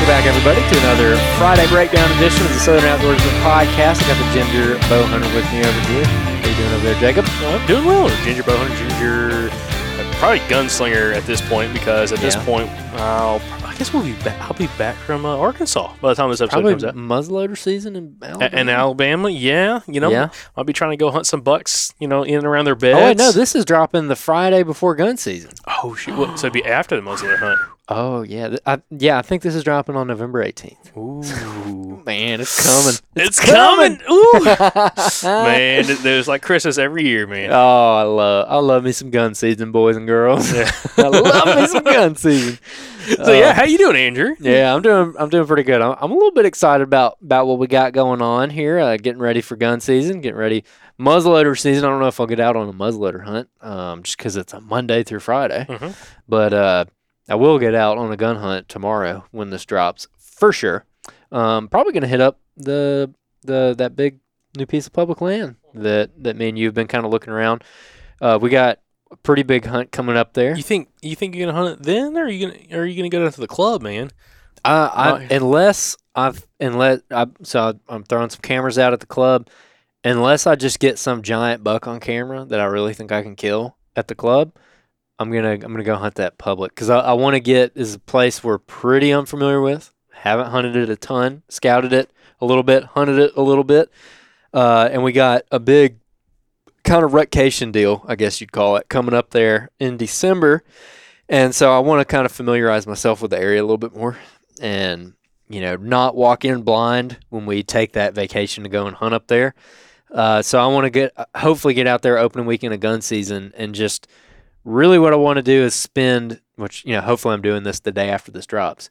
Welcome back, everybody, to another Friday breakdown edition of the Southern Outdoorsman podcast. I got the Ginger Bow Hunter with me over here. How you doing over there, Jacob? I'm doing well. Ginger Bowhunter, Ginger, probably gunslinger at this point because at this point, I'll, I guess we'll be back. I'll be back from uh, Arkansas by the time this episode Probably comes out. muzzleloader season in Alabama. A- In Alabama, yeah, you know, Yeah. I'll be trying to go hunt some bucks, you know, in and around their beds. Oh, wait, no, this is dropping the Friday before gun season. Oh shoot! So it'd be after the muzzleloader hunt. Oh, yeah. I, yeah, I think this is dropping on November 18th. Ooh, Man, it's coming. it's coming! Ooh, man, th- there's like Christmas every year, man. Oh, I love I love me some gun season, boys and girls. Yeah. I love me some gun season. So yeah, how you doing, Andrew? Yeah, I'm doing I'm doing pretty good. I'm, I'm a little bit excited about about what we got going on here. Uh, getting ready for gun season, getting ready muzzleloader season. I don't know if I'll get out on a muzzleloader hunt, um, just because it's a Monday through Friday. Mhm. But uh, I will get out on a gun hunt tomorrow when this drops for sure. Um, probably gonna hit up the the that big new piece of public land that that me and you've been kind of looking around. Uh, we got a pretty big hunt coming up there. You think you think you're gonna hunt it then, or are you gonna or are you gonna go down to the club, man? Uh, I, unless I've unless I so I, I'm throwing some cameras out at the club, unless I just get some giant buck on camera that I really think I can kill at the club, I'm gonna I'm gonna go hunt that public because I, I want to get is a place we're pretty unfamiliar with. Haven't hunted it a ton, scouted it a little bit, hunted it a little bit, uh, and we got a big kind of rutcation deal, I guess you'd call it, coming up there in December. And so I want to kind of familiarize myself with the area a little bit more and, you know, not walk in blind when we take that vacation to go and hunt up there. Uh, so I want to get, hopefully, get out there opening weekend of gun season and just really what I want to do is spend, which, you know, hopefully I'm doing this the day after this drops,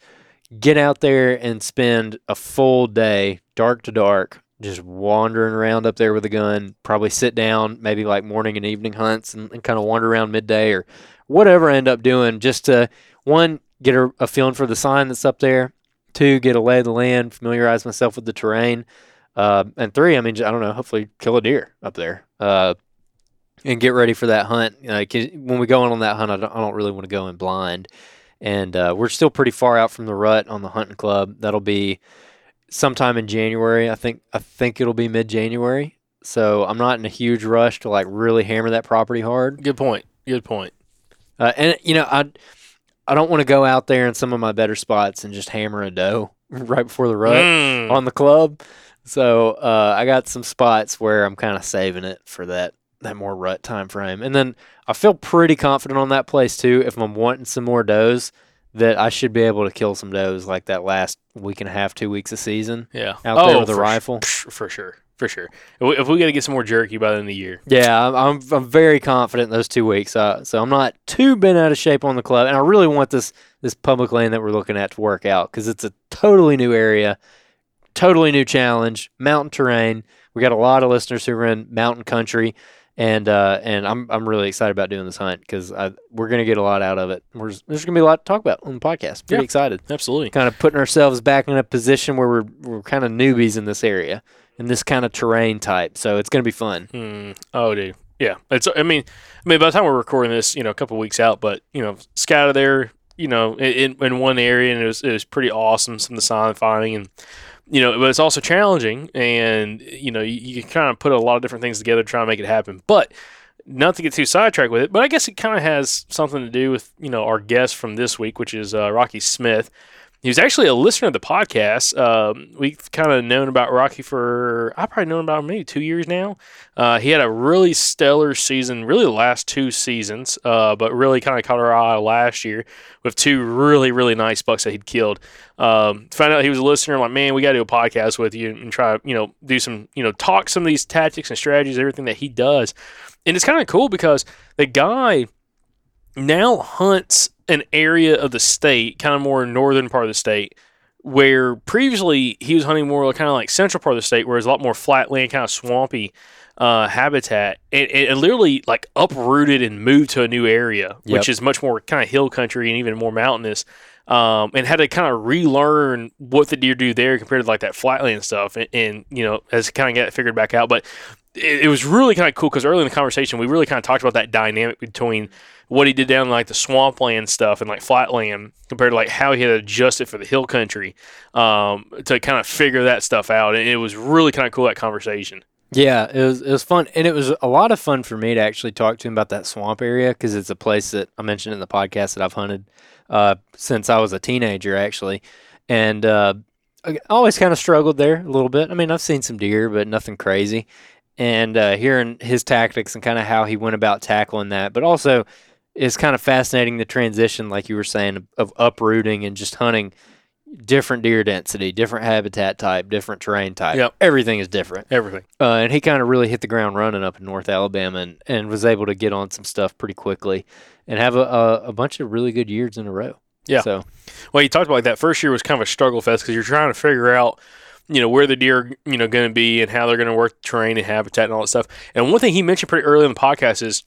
get out there and spend a full day, dark to dark, just wandering around up there with a gun, probably sit down, maybe like morning and evening hunts and, and kind of wander around midday or whatever I end up doing just to, one, get a, a feeling for the sign that's up there, two, get a lay of the land, familiarize myself with the terrain, uh, and three, I mean, I don't know, hopefully kill a deer up there. Uh, and get ready for that hunt. Like when we go in on that hunt, I don't, I don't really want to go in blind. And uh, we're still pretty far out from the rut on the hunting club. That'll be sometime in January. I think I think it'll be mid January. So I'm not in a huge rush to like really hammer that property hard. Good point. Good point. Uh, and you know, I I don't want to go out there in some of my better spots and just hammer a doe right before the rut Mm. on the club. So uh, I got some spots where I'm kind of saving it for that that more rut time frame. And then I feel pretty confident on that place too. If I'm wanting some more does, that I should be able to kill some does like that last week and a half, two weeks of season Yeah. out there with a Oh, for rifle. Sure, for sure. For sure. If we, if we got to get some more jerky by the end of the year. Yeah, I'm, I'm I'm very confident those two weeks. Uh, so I'm not too bent out of shape on the club, and I really want this this public land that we're looking at to work out because it's a totally new area, totally new challenge, mountain terrain. We got a lot of listeners who are in mountain country, and uh, and I'm I'm really excited about doing this hunt because we're gonna get a lot out of it. We're, there's gonna be a lot to talk about on the podcast. Pretty Yeah. excited. Absolutely. Kind of putting ourselves back in a position where we're we're kind of newbies in this area in this kind of terrain type. So it's gonna be fun. Mm. Oh, dude. Yeah. It's. I mean, I mean, by the time we're recording this, you know, a couple weeks out, but you know, scouted there, you know, in, in one area, and it was it was pretty awesome. Some of the sign finding, and you know, but it's also challenging, and you know, you, you can kind of put a lot of different things together to try and make it happen, but. Not to get too sidetracked with it, but I guess it kind of has something to do with you know our guest from this week, which is uh, Rocky Smith. He was actually a listener of the podcast. Um, we've kind of known about Rocky for I've probably known about maybe two years now. Uh, he had a really stellar season, really the last two seasons, uh, but really kind of caught our eye last year with two really, really nice bucks that he'd killed. Um, found out he was a listener. I'm like, man, we got to do a podcast with you and try, to, you know, do some, you know, talk some of these tactics and strategies, everything that he does. And it's kind of cool because the guy now hunts an area of the state, kind of more northern part of the state, where previously he was hunting more kind of like central part of the state, where it's a lot more flat land, kind of swampy uh, habitat, and it literally like uprooted and moved to a new area, Yep. which is much more kind of hill country and even more mountainous. Um, and had to kind of relearn what the deer do there compared to like that flatland stuff, and, and you know, as kind of get it figured back out. But it, it was really kind of cool because early in the conversation, we really kind of talked about that dynamic between what he did down in, like the swampland stuff and like flatland compared to like how he had adjusted for the hill country um, to kind of figure that stuff out. And it was really kind of cool that conversation. Yeah, it was it was fun, and it was a lot of fun for me to actually talk to him about that swamp area because it's a place that I mentioned in the podcast that I've hunted uh, since I was a teenager, actually, and uh, I always kind of struggled there a little bit. I mean, I've seen some deer, but nothing crazy, and uh, hearing his tactics and kind of how he went about tackling that, but also it's kind of fascinating the transition, like you were saying, of, uprooting and just hunting different deer density, different habitat type, different terrain type. Yep. Everything is different. Everything. Uh, and he kind of really hit the ground running up in North Alabama and, and was able to get on some stuff pretty quickly and have a, a, a bunch of really good years in a row. Yeah. So, Well, you talked about like that first year was kind of a struggle fest because you're trying to figure out, you know, where the deer, are, you know, going to be and how they're going to work the terrain and habitat and all that stuff. And one thing he mentioned pretty early in the podcast is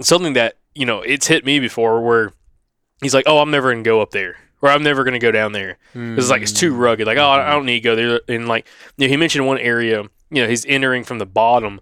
something that you know it's hit me before, where he's like, "Oh, I'm never going to go up there." Or I'm never going to go down there. It's like it's too hmm. rugged. Like, oh, I hmm. don't need to go there. And like, you know, he mentioned one area. You know, he's entering from the bottom,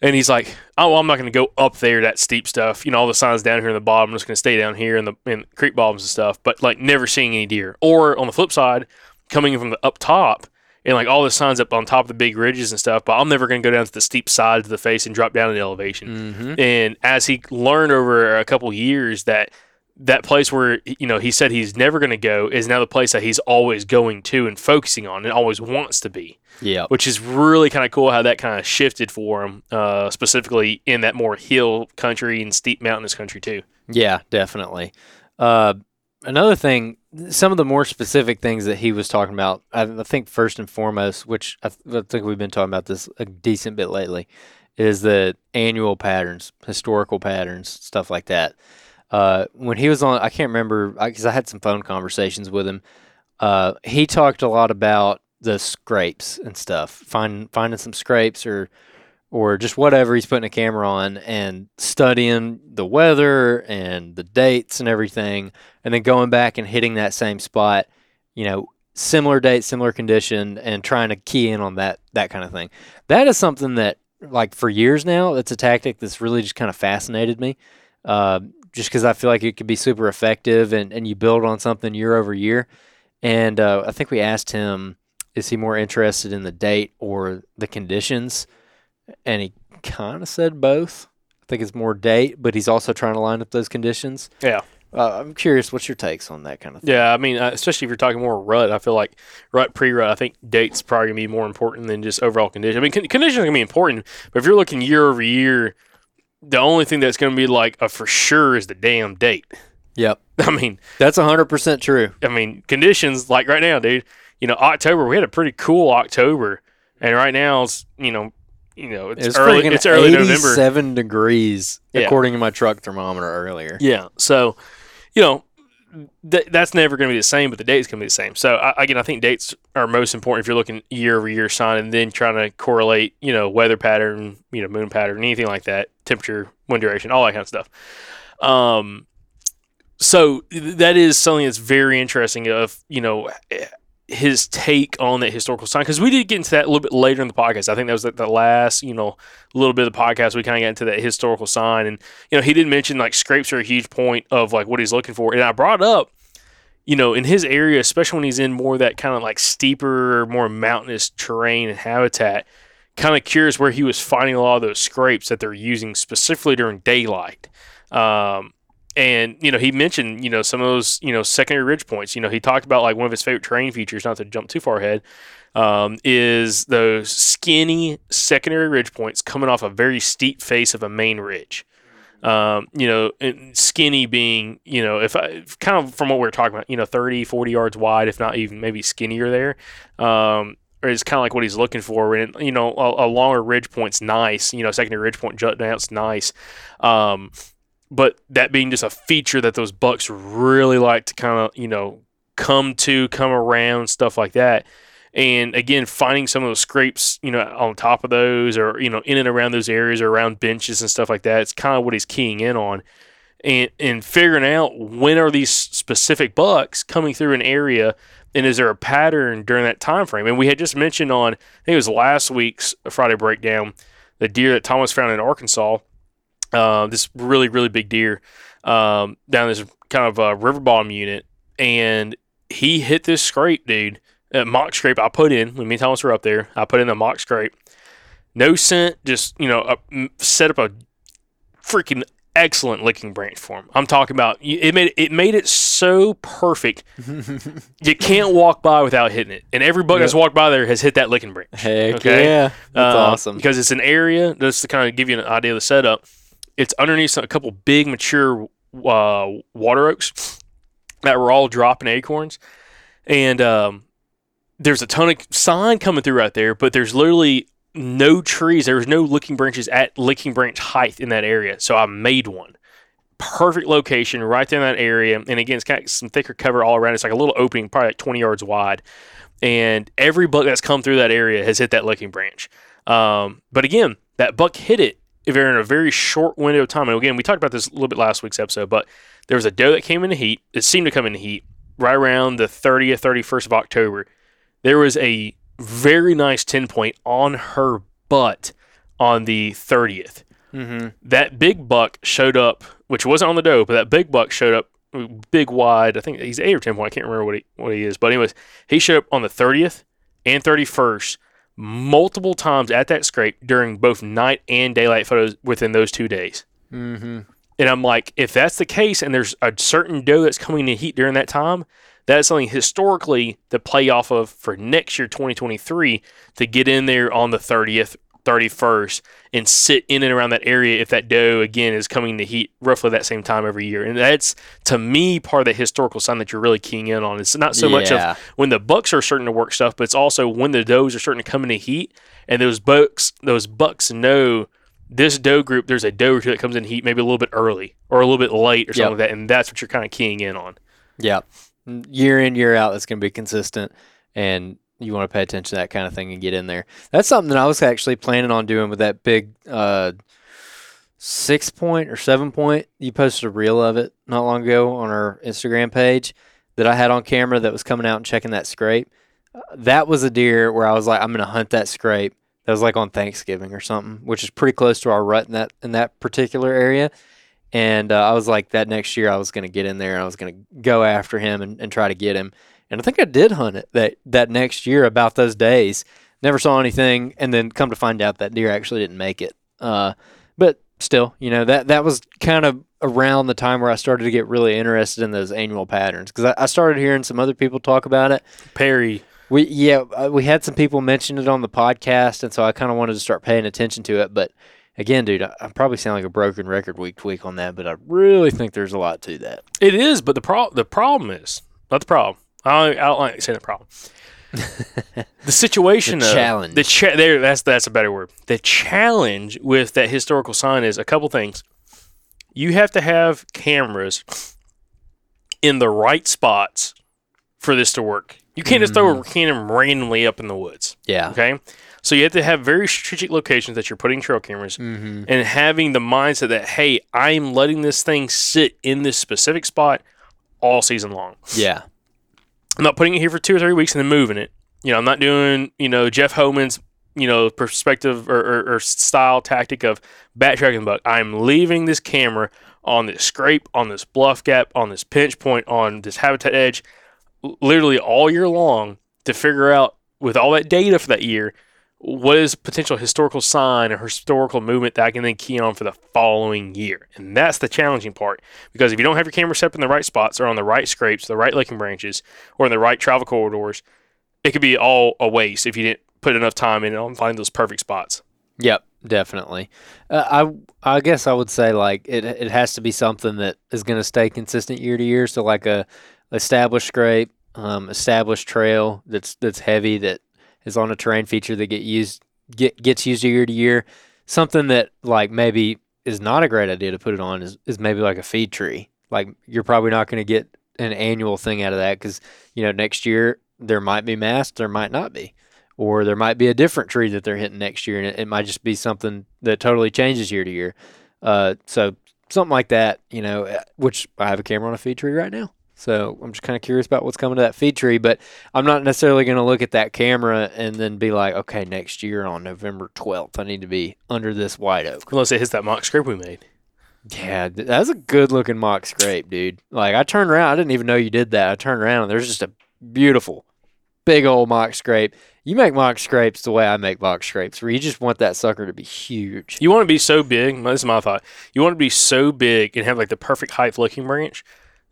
and he's like, "Oh, well, I'm not going to go up there that steep stuff. You know, all the signs down here in the bottom. I'm just going to stay down here in the in creek bottoms and stuff." But like, never seeing any deer. Or on the flip side, coming from the up top, and like all the signs up on top of the big ridges and stuff. But I'm never going to go down to the steep sides of the face and drop down in elevation. Mhm. And as he learned over a couple years that that place where you know he said he's never going to go is now the place that he's always going to and focusing on and always wants to be Yeah. which is really kind of cool how that kind of shifted for him uh, specifically in that more hill country and steep mountainous country too Yeah, definitely. Uh, another thing, some of the more specific things that he was talking about, I, I think first and foremost, which I, th- I think we've been talking about this a decent bit lately, is the annual patterns, historical patterns, stuff like that. Uh, when he was on, I can't remember because I, had some phone conversations with him. Uh, he talked a lot about the scrapes and stuff, find, finding some scrapes or or just whatever he's putting a camera on and studying the weather and the dates and everything, and then going back and hitting that same spot, you know, similar date, similar condition, and trying to key in on that that kind of thing. That is something that, like, for years now, it's a tactic that's really just kind of fascinated me. Uh, just because I feel like it could be super effective and, and you build on something year over year. And uh, I think we asked him, is he more interested in the date or the conditions? And he kind of said both. I think it's more date, but he's also trying to line up those conditions. yeah Uh, I'm curious, what's your takes on that kind of thing? Yeah, I mean, uh, especially if you're talking more rut, I feel like rut pre-rut. I think dates probably gonna be more important than just overall condition. I mean, con- conditions are gonna be important, but if you're looking year over year, the only thing that's gonna be like a for sure is the damn date. Yep, I mean, that's 100 percent true. I mean, conditions like right now, dude. You know, October we had a pretty cool October, and right now it's you know, you know, it's, It's early. It's early November. 87 degrees Yeah. according to my truck thermometer earlier. Yeah. So, you know, th- that's never going to be the same, but the date's going to be the same. So, I, again, I think dates are most important if you're looking year over year sign and then trying to correlate, you know, weather pattern, you know, moon pattern, anything like that, temperature, wind duration, all that kind of stuff. Um, so that is something that's very interesting of, you know, his take on that historical sign because we did get into that a little bit later in the podcast. I think that was like the last, you know, little bit of the podcast we kind of got into that historical sign, and you know, he didn't mention like scrapes are a huge point of like what he's looking for, and I brought up, you know, in his area, especially when he's in more that kind of like steeper, more mountainous terrain and habitat. Kind of curious where he was finding a lot of those scrapes that they're using specifically during daylight. Um, and you know, he mentioned you know some of those you know secondary ridge points. You know, he talked about like one of his favorite terrain features. Not to jump too far ahead, um, is those skinny secondary ridge points coming off a very steep face of a main ridge. Um, you know, skinny being, you know, if I kind of from what we are talking about, you know, 30, 40 yards wide, if not even maybe skinnier there. Um, is kind of like what he's looking for. And, you know, a, a longer ridge point's nice. You know, secondary ridge point jut down's nice. Um, but that being just a feature that those bucks really like to kind of, you know, come to, come around, stuff like that. And again, finding some of those scrapes, you know, on top of those or, you know, in and around those areas or around benches and stuff like that, it's kind of what he's keying in on. And, and figuring out when are these specific bucks coming through an area and is there a pattern during that time frame? And we had just mentioned on, I think it was last week's Friday breakdown, the deer that Thomas found in Arkansas, uh, this really, really big deer um, down this kind of uh, river bottom unit. And he hit this scrape, dude. A mock scrape I put in when me and Thomas were up there. I put in a mock scrape. No scent, just, you know, m- set up a freaking excellent licking branch for him. I'm talking about it made it made it so perfect. you can't walk by without hitting it. And every buck that's walked by there has hit that licking branch. Heck Okay. yeah, that's Uh, awesome. because it's an area just to kind of give you an idea of the setup. It's underneath a couple big mature uh, water oaks that were all dropping acorns, and um, there's a ton of sign coming through right there, but there's literally no trees. There was no licking branches at licking branch height in that area, so I made one. Perfect location right there in that area, and again, it's got some thicker cover all around. It's like a little opening, probably like 20 yards wide, and every buck that's come through that area has hit that licking branch. Um, but again, that buck hit it if they're in a very short window of time. And again, we talked about this a little bit last week's episode, but there was a doe that came into heat. It seemed to come into heat right around the 30th, 31st of October. There was a very nice 10 point on her butt on the 30th. mm-hmm. That big buck showed up, which wasn't on the doe, but that big buck showed up big wide. I think he's eight or 10 point. I can't remember what he, what he is. But, anyways, he showed up on the 30th and 31st multiple times at that scrape during both night and daylight photos within those two days. Mm-hmm. And I'm like, if that's the case, and there's a certain doe that's coming to heat during that time, that is something historically to play off of for next year, 2023, to get in there on the 30th, 31st, and sit in and around that area if that doe again is coming to heat roughly that same time every year. And that's to me part of the historical sign that you're really keying in on. It's not so much of when the bucks are starting to work stuff, but it's also when the does are starting to come into heat, and those bucks, those bucks know this doe group. There's a doe or two that comes in heat maybe a little bit early or a little bit late or something Yep. like that, and that's what you're kind of keying in on. Yeah. Year in, year out, that's going to be consistent. And you want to pay attention to that kind of thing and get in there. That's something that I was actually planning on doing with that big uh, six point or seven point. You posted a reel of it not long ago on our Instagram page that I had on camera that was coming out and checking that scrape. Uh, That was a deer where I was like, I'm going to hunt that scrape. That was like on Thanksgiving or something, which is pretty close to our rut in that in that particular area. And uh, I was like, that next year I was going to get in there and I was going to go after him and, and try to get him. And I think I did hunt it that, that next year about those days. Never saw anything. And then come to find out that deer actually didn't make it. Uh, but still, you know, that, that was kind of around the time where I started to get really interested in those annual patterns because I, I started hearing some other people talk about it. Perry, We yeah, uh, we had some people mention it on the podcast, and so I kind of wanted to start paying attention to it. But again, dude, I, I probably sound like a broken record week to week on that, but I really think there's a lot to that. it is, but the pro- the problem is not the problem. I don't, I don't like saying the problem. the situation, The of- challenge. the cha- there. That's that's a better word. The challenge with that historical sign is a couple things. You have to have cameras in the right spots for this to work. You can't just throw a cannon randomly up in the woods. Yeah. Okay. So you have to have very strategic locations that you're putting trail cameras Mm-hmm. and having the mindset that, hey, I'm letting this thing sit in this specific spot all season long. Yeah. I'm not putting it here for two or three weeks and then moving it. You know, I'm not doing, you know, Jeff Homan's, you know, perspective or, or, or style tactic of backtracking the buck. I'm leaving this camera on this scrape, on this bluff gap, on this pinch point, on this habitat edge, literally all year long to figure out with all that data for that year what is potential historical sign or historical movement that I can then key on for the following year. And that's the challenging part because if you don't have your camera set up in the right spots or on the right scrapes, the right licking branches, or in the right travel corridors, it could be all a waste if you didn't put enough time in on finding those perfect spots. Yep. Definitely. Uh, I I guess I would say like it it has to be something that is going to stay consistent year to year. So like a established scrape, um, established trail that's that's heavy that is on a terrain feature that get used get gets used year to year. Something that like maybe is not a great idea to put it on is, is maybe like a feed tree. Like you're probably not going to get an annual thing out of that because you know next year there might be mast, there might not be, or there might be a different tree that they're hitting next year, and it, it might just be something that totally changes year to year. Uh, so something like that, you know, uh, which I have a camera on a feed tree right now. So I'm just kind of curious about what's coming to that feed tree, but I'm not necessarily going to look at that camera and then be like, okay, next year on November 12th, I need to be under this white oak. Unless it hits that mock scrape we made. Yeah, that's a good looking mock scrape, dude. Like I turned around, I didn't even know you did that. I turned around and there's just a beautiful, big old mock scrape. You make mock scrapes the way I make mock scrapes, where you just want that sucker to be huge. You want to be so big. This is my thought. You want to be so big and have like the perfect height looking branch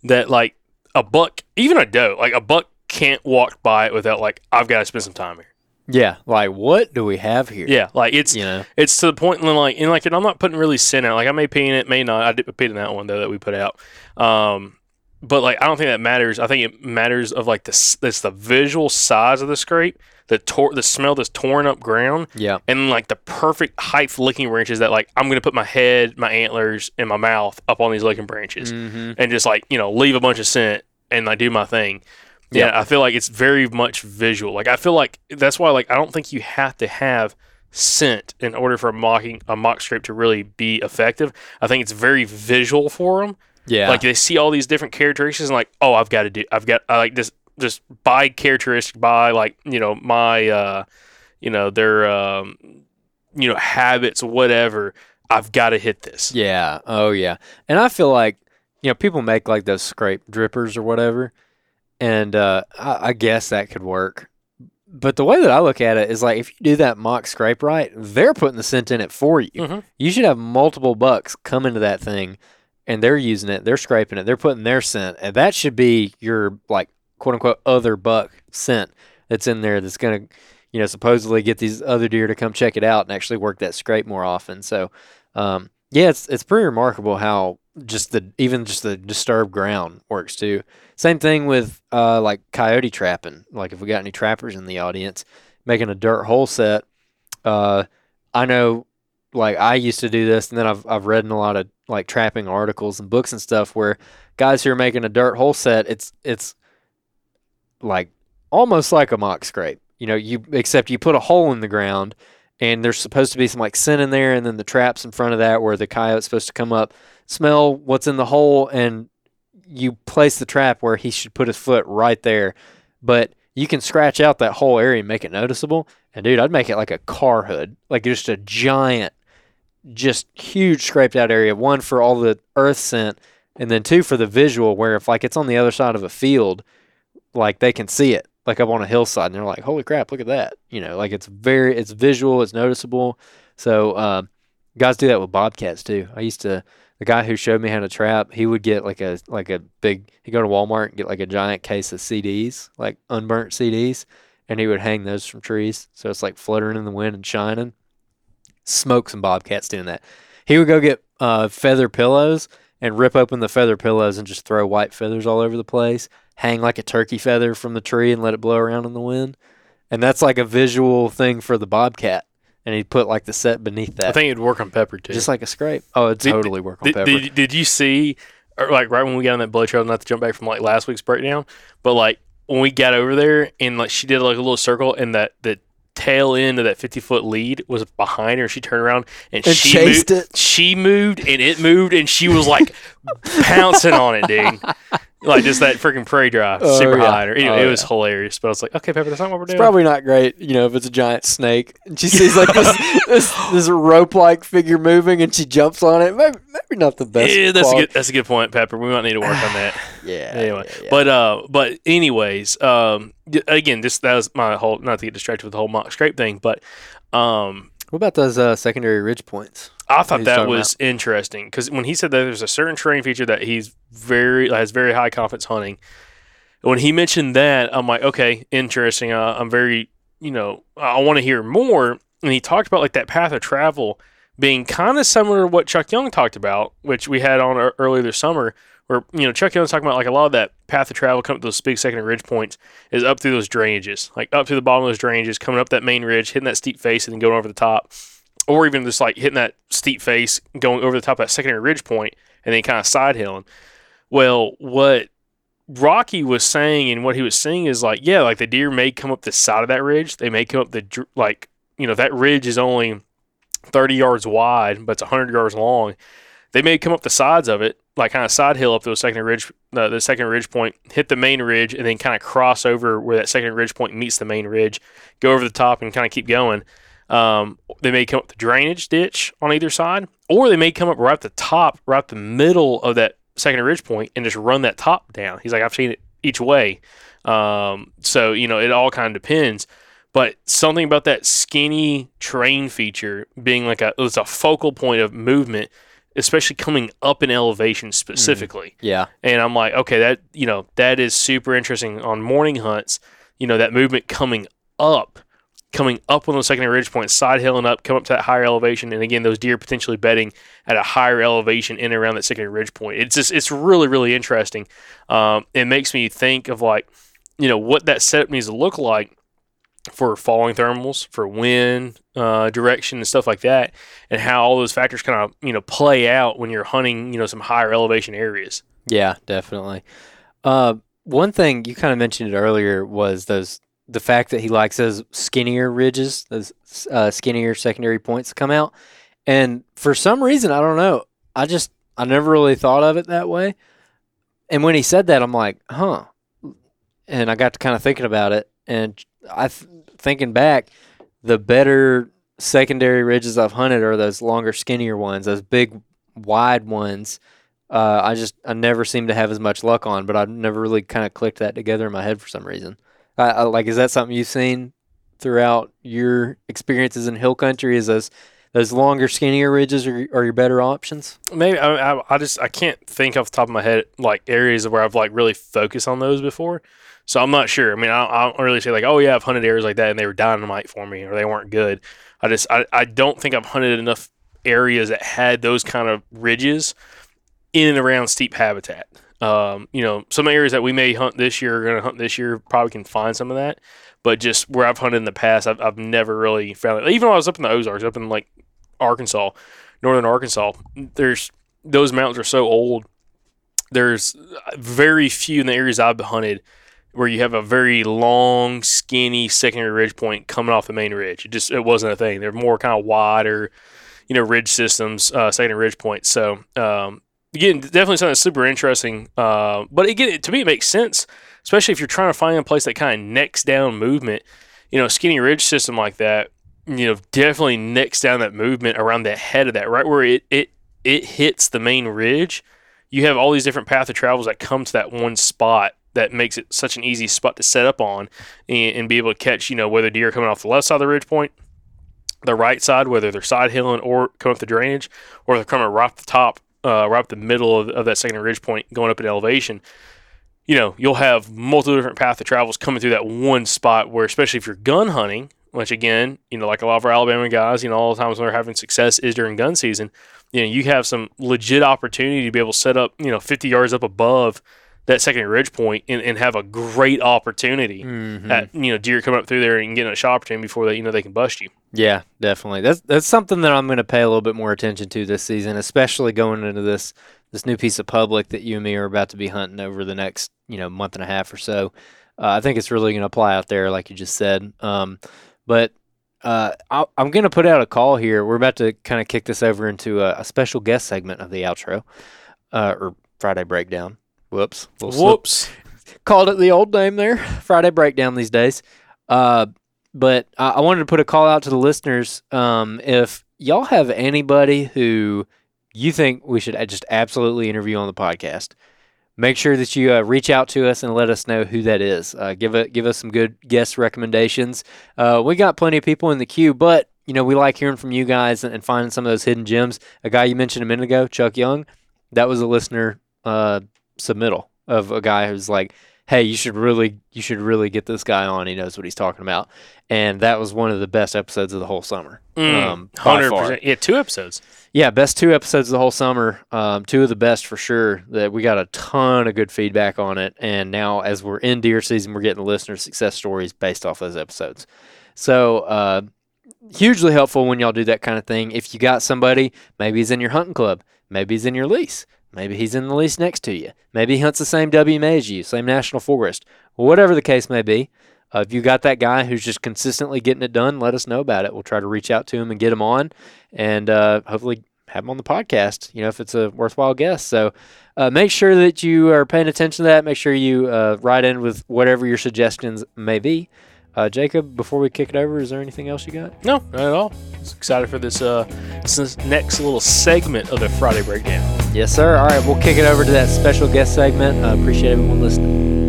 that like a buck, even a doe, like a buck can't walk by it without like I've got to spend some time here. Yeah, like what do we have here? Yeah, like it's you know, it's to the point when like and like and I'm not putting really sin out. Like I may pee in it, may not. I did pee in that one though that we put out. Um, but like I don't think that matters. I think it matters of like this. it's the visual size of the scrape, the tor- the smell that's torn up ground, yeah, and like the perfect height licking branches that like I'm gonna put my head, my antlers, and my mouth up on these licking branches mm-hmm. and just like you know leave a bunch of scent and I do my thing. Yeah. I feel like it's very much visual. Like I feel like that's why like I don't think you have to have scent in order for a mocking a mock scrape to really be effective. I think it's very visual for them. yeah, Like they see all these different characteristics and like, oh, I've got to do, I've got, I like this, just by characteristic, by like you know my, uh, you know their, um, you know habits, whatever. I've got to hit this. Yeah. Oh, yeah. And I feel like, you know, people make like those scrape drippers or whatever. And uh, I, I guess that could work. But the way that I look at it is like if you do that mock scrape right, they're putting the scent in it for you. Mhm. You should have multiple bucks come into that thing and they're using it, they're scraping it, they're putting their scent, and that should be your like quote unquote other buck scent that's in there that's gonna, you know, supposedly get these other deer to come check it out and actually work that scrape more often. So, um, yeah, it's it's pretty remarkable how just the even just the disturbed ground works too. Same thing with uh, like coyote trapping. Like if we got any trappers in the audience, making a dirt hole set. Uh, I know, like I used to do this, and then I've I've read in a lot of like trapping articles and books and stuff where guys who are making a dirt hole set, it's it's like almost like a mock scrape. You know, you except you put a hole in the ground and there's supposed to be some like scent in there and then the traps in front of that where the coyote's supposed to come up, smell what's in the hole and you place the trap where he should put his foot right there. But you can scratch out that whole area and make it noticeable. And dude, I'd make it like a car hood, like just a giant, just huge scraped out area. One for all the earth scent, and then two for the visual. Where if like it's on the other side of a field, like they can see it, like up on a hillside, and they're like, "Holy crap, look at that!" You know, like it's very, it's visual, it's noticeable. So uh, guys do that with bobcats too. I used to the guy who showed me how to trap, he would get like a like a big he'd go to Walmart and get like a giant case of CDs, like unburnt CDs, and he would hang those from trees. So it's like fluttering in the wind and shining. Smoke some bobcats doing that. He would go get uh, feather pillows and rip open the feather pillows and just throw white feathers all over the place. Hang like a turkey feather from the tree and let it blow around in the wind. And that's like a visual thing for the bobcat and he'd put like the set beneath that. I think it'd work on pepper too. just like a scrape. Oh, it totally work on did, pepper. did, did you see, or like right when we got on that blood trail, not to jump back from like last week's breakdown, but like when we got over there and like she did like a little circle and that the tail end of that 50 foot lead was behind her she turned around and, And she chased moved, it. she moved and it moved and she was like pouncing on it dude like just that freaking prey drive Oh, super yeah. high anyway Oh, it was yeah. hilarious but I was like okay Pepper that's not what we're it's doing probably not great, you know, if it's a giant snake and she sees like this this, this rope like figure moving and she jumps on it. Maybe, maybe not the best. yeah, that's a good that's a good point Pepper we might need to work on that Yeah. anyway yeah. but uh but anyways um again this that was my whole not to get distracted with the whole mock scrape thing but um what about those uh, secondary ridge points? I thought that was interesting because when he said that there's a certain terrain feature that he's very has very high confidence hunting. When he mentioned that, I'm like, okay, interesting. Uh, I'm very, you know, I want to hear more. And he talked about like that path of travel being kind of similar to what Chuck Young talked about, which we had on earlier this summer, where you know Chuck Young's talking about like a lot of that path of travel coming to those big secondary ridge points is up through those drainages, like up through the bottom of those drainages, coming up that main ridge, hitting that steep face, and then going over the top or even just like hitting that steep face, going over the top of that secondary ridge point, and then kind of side hilling. Well, what Rocky was saying and what he was saying is like, yeah, like the deer may come up the side of that ridge. They may come up the like, you know, that ridge is only 30 yards wide, but it's 100 yards long. They may come up the sides of it, like kind of side hill up to the second ridge, uh, the second ridge point, hit the main ridge, and then kind of cross over where that second ridge point meets the main ridge, go over the top, and kind of keep going. Um, they may come up the drainage ditch on either side, or they may come up right at the top, right at the middle of that second ridge point, and just run that top down. He's like, I've seen it each way. Um, so you know, it all kind of depends. But something about that skinny terrain feature being like a it's a focal point of movement, especially coming up in elevation specifically. Yeah. And I'm like, okay, that you know that is super interesting on morning hunts. You know that movement coming up, coming up on the secondary ridge point, side hilling up, come up to that higher elevation, and again those deer potentially bedding at a higher elevation in and around that secondary ridge point. It's just it's really really interesting. Um, it makes me think of like you know what that setup needs to look like for falling thermals, for wind uh, direction and stuff like that, and how all those factors kind of you know play out when you're hunting you know some higher elevation areas. Yeah, definitely. Uh, one thing you kind of mentioned it earlier was those the fact that he likes those skinnier ridges, those uh, skinnier secondary points to come out. And for some reason, I don't know. I just I never really thought of it that way. And when he said that, I'm like, huh. And I got to kind of thinking about it, and I th- thinking back, the better secondary ridges I've hunted are those longer, skinnier ones, those big, wide ones. Uh, I just I never seem to have as much luck on, but I've never really kind of clicked that together in my head for some reason. I, I, like, is that something you've seen throughout your experiences in hill country? Is those those longer, skinnier ridges are, are your better options. Maybe I, I, I just I can't think off the top of my head like areas where I've like really focused on those before. So I'm not sure. I mean, I, I don't really say like, oh yeah, I've hunted areas like that and they were dynamite for me or they weren't good. I just I, I don't think I've hunted enough areas that had those kind of ridges in and around steep habitat. Um, you know, some areas that we may hunt this year, are going to hunt this year, probably can find some of that. But just where I've hunted in the past, I've, I've never really found it. Even when I was up in the Ozarks, up in like Arkansas, northern Arkansas, there's those mountains are so old. There's very few in the areas I've hunted where you have a very long, skinny secondary ridge point coming off the main ridge. It just it wasn't a thing. They're more kind of wider, you know, ridge systems, uh, secondary ridge points. So um, again, definitely something super interesting. Uh, but again, to me, it makes sense, especially if you're trying to find a place that kind of necks down movement. You know, skinny ridge system like that, you know, definitely necks down that movement around the head of that, right where it it it hits the main ridge. You have all these different path of travels that come to that one spot that makes it such an easy spot to set up on and, and be able to catch, you know, whether deer are coming off the left side of the ridge point, the right side, whether they're side hilling or coming up the drainage, or they're coming right up the top, uh, right up the middle of, of that secondary ridge point going up in elevation. You know, you'll have multiple different path of travels coming through that one spot where, especially if you're gun hunting, which again, you know, like a lot of our Alabama guys, you know, all the times when they're having success is during gun season. You know, you have some legit opportunity to be able to set up, you know, 50 yards up above that secondary ridge point and, and have a great opportunity Mm-hmm. at you know deer coming up through there and getting a shot opportunity before they you know they can bust you. Yeah, definitely. That's that's something that I'm going to pay a little bit more attention to this season, especially going into this this new piece of public that you and me are about to be hunting over the next you know month and a half or so. Uh, I think it's really going to apply out there, like you just said. Um, but uh, i am going to put out a call here. We're about to kind of kick this over into a, a special guest segment of the outro uh, or Friday breakdown. Whoops. Little Whoops. called it the old name there, Friday breakdown these days. Uh, but I, I wanted to put a call out to the listeners. Um, if y'all have anybody who you think we should just absolutely interview on the podcast, make sure that you uh, reach out to us and let us know who that is. Uh, give it, give us some good guest recommendations. Uh, we got plenty of people in the queue, but you know we like hearing from you guys and, and finding some of those hidden gems. A guy you mentioned a minute ago, Chuck Young, that was a listener uh, submittal of a guy who's like, "Hey, you should really, you should really get this guy on. He knows what he's talking about." And that was one of the best episodes of the whole summer. Um, by Hundred percent. Yeah, two episodes. Yeah, best two episodes of the whole summer. Um, two of the best for sure. That we got a ton of good feedback on it, and now as we're in deer season, we're getting listener success stories based off those episodes. So uh, hugely helpful when y'all do that kind of thing. If you got somebody, maybe he's in your hunting club, maybe he's in your lease, maybe he's in the lease next to you, maybe he hunts the same WMA as you, same national forest, whatever the case may be. Uh, if you got that guy who's just consistently getting it done, let us know about it. We'll try to reach out to him and get him on, and uh, hopefully have him on the podcast. You know, if it's a worthwhile guest. So uh, make sure that you are paying attention to that. Make sure you uh, write in with whatever your suggestions may be. Uh, Jacob, before we kick it over, is there anything else you got? No, not at all. Just excited for this uh this next little segment of the Friday breakdown. Yes, sir. All right, we'll kick it over to that special guest segment. Uh, appreciate everyone listening.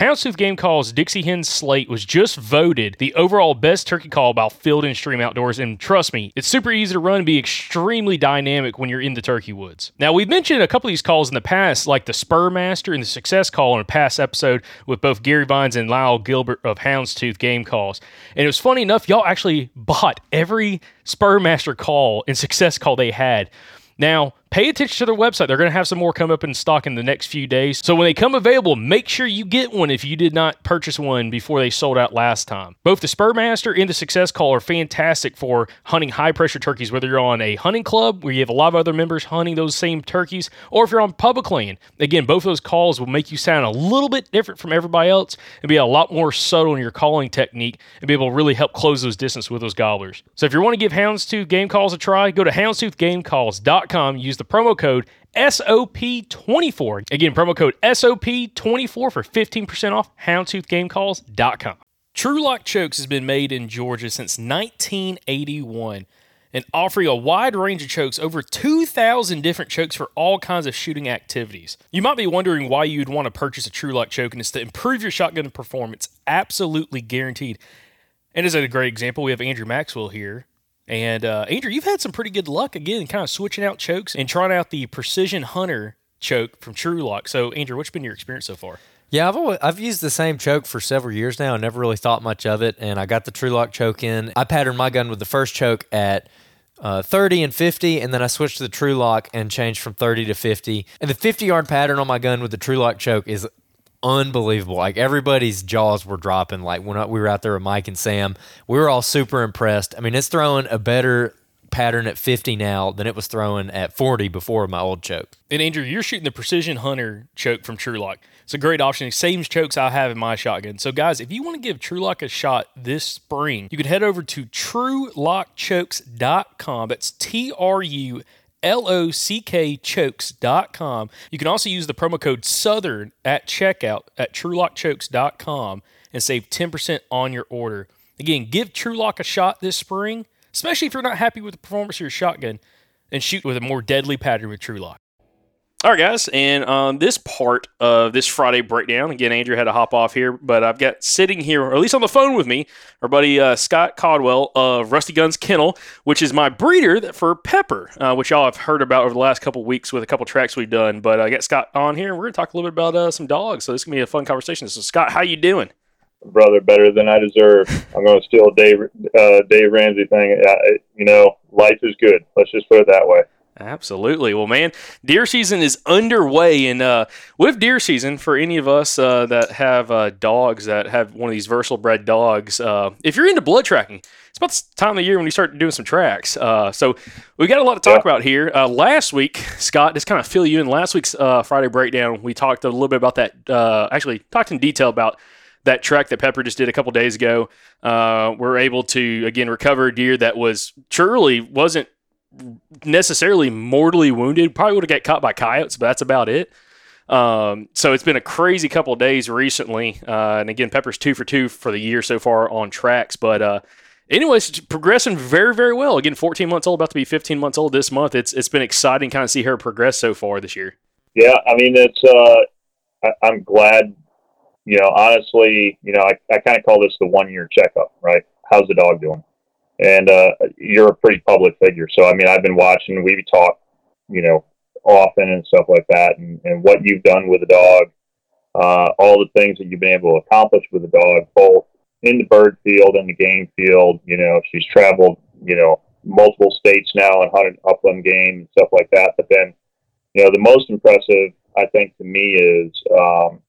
Houndstooth Game Call's Dixie Hen Slate was just voted the overall best turkey call by Field and Stream Outdoors, and trust me, it's super easy to run and be extremely dynamic when you're in the turkey woods. Now, we've mentioned a couple of these calls in the past, like the Spur Master and the Success Call in a past episode with both Gary Vines and Lyle Gilbert of Houndstooth Game Calls. And it was funny enough, y'all actually bought every Spur Master call and Success Call they had. Now, pay attention to their website. They're going to have some more come up in stock in the next few days. So when they come available, make sure you get one if you did not purchase one before they sold out last time. Both the Spurmaster and the Success Call are fantastic for hunting high pressure turkeys, whether you're on a hunting club where you have a lot of other members hunting those same turkeys, or if you're on public land. Again, both of those calls will make you sound a little bit different from everybody else and be a lot more subtle in your calling technique and be able to really help close those distance with those gobblers. So if you want to give Houndstooth Game Calls a try, go to houndstoothgamecalls.com, use the promo code SOP24. Again, promo code SOP24 for 15% off houndstoothgamecalls.com. True Lock Chokes has been made in Georgia since 1981 and offering a wide range of chokes, over 2,000 different chokes for all kinds of shooting activities. You might be wondering why you'd want to purchase a TruLock choke, and it's to improve your shotgun performance, absolutely guaranteed. And as a great example, we have Andrew Maxwell here. And uh, Andrew, you've had some pretty good luck again, kind of switching out chokes and trying out the Precision Hunter choke from TruLock. So, Andrew, what's been your experience so far? Yeah, I've always, I've used the same choke for several years now. I never really thought much of it, and I got the TruLock choke in. I patterned my gun with the first choke at uh, 30 and 50, and then I switched to the TruLock and changed from 30 to 50. And the 50 yard pattern on my gun with the TruLock choke is unbelievable. Like everybody's jaws were dropping. Like when we were out there with Mike and Sam, we were all super impressed. I mean, it's throwing a better pattern at 50 now than it was throwing at 40 before my old choke. And Andrew, you're shooting the Precision Hunter choke from TruLock. It's a great option. Same chokes I have in my shotgun. So, guys, if you want to give TruLock a shot this spring, you can head over to TruLockChokes.com. That's T R U L O C K chokes.com. You can also use the promo code Southern at checkout at TruLockChokes.com and save 10% on your order. Again, give TruLock a shot this spring, especially if you're not happy with the performance of your shotgun, and shoot with a more deadly pattern with TruLock. All right, guys, and on this part of this Friday breakdown, again, Andrew had to hop off here, but I've got sitting here, or at least on the phone with me, our buddy uh, Scott Caldwell of Rusty Guns Kennel, which is my breeder for Pepper, uh, which y'all have heard about over the last couple weeks with a couple tracks we've done. But I got Scott on here, and we're going to talk a little bit about uh, some dogs. So this is going to be a fun conversation. So, Scott, how you doing? Brother, better than I deserve. I'm going to steal Dave uh, Dave Ramsey thing. you know, life is good. Let's just put it that way. Absolutely. Well, man, deer season is underway, and uh, with deer season, for any of us uh, that have uh, dogs that have one of these versatile bred dogs, uh, if you're into blood tracking, it's about the time of the year when you start doing some tracks. Uh, so we got a lot to talk yeah. about here. Uh, last week, Scott, just kind of fill you in. Last week's Friday breakdown, we talked a little bit about that. actually, talked in detail about that track that Pepper just did a couple days ago. we're able to again recover a deer that was truly wasn't necessarily mortally wounded. Probably would have got caught by coyotes, but that's about it. Um, so it's been a crazy couple days recently. Uh, and again, Pepper's two for two for the year so far on tracks. But uh, anyways, progressing very, very well. Again, 14 months old, about to be 15 months old this month. It's it's been exciting kind of see her progress so far this year. Yeah, I mean, it's uh, I, am glad. You know, honestly, you know, I, I kind of call this the one year checkup, right? How's the dog doing? And uh, you're a pretty public figure. So I mean, I've been watching. We talk, you know, often and stuff like that, and, and what you've done with the dog, uh, all the things that you've been able to accomplish with the dog, both in the bird field and the game field. You know, she's traveled, you know, multiple states now and hunted upland game and stuff like that. But then, you know, the most impressive I think to me is um,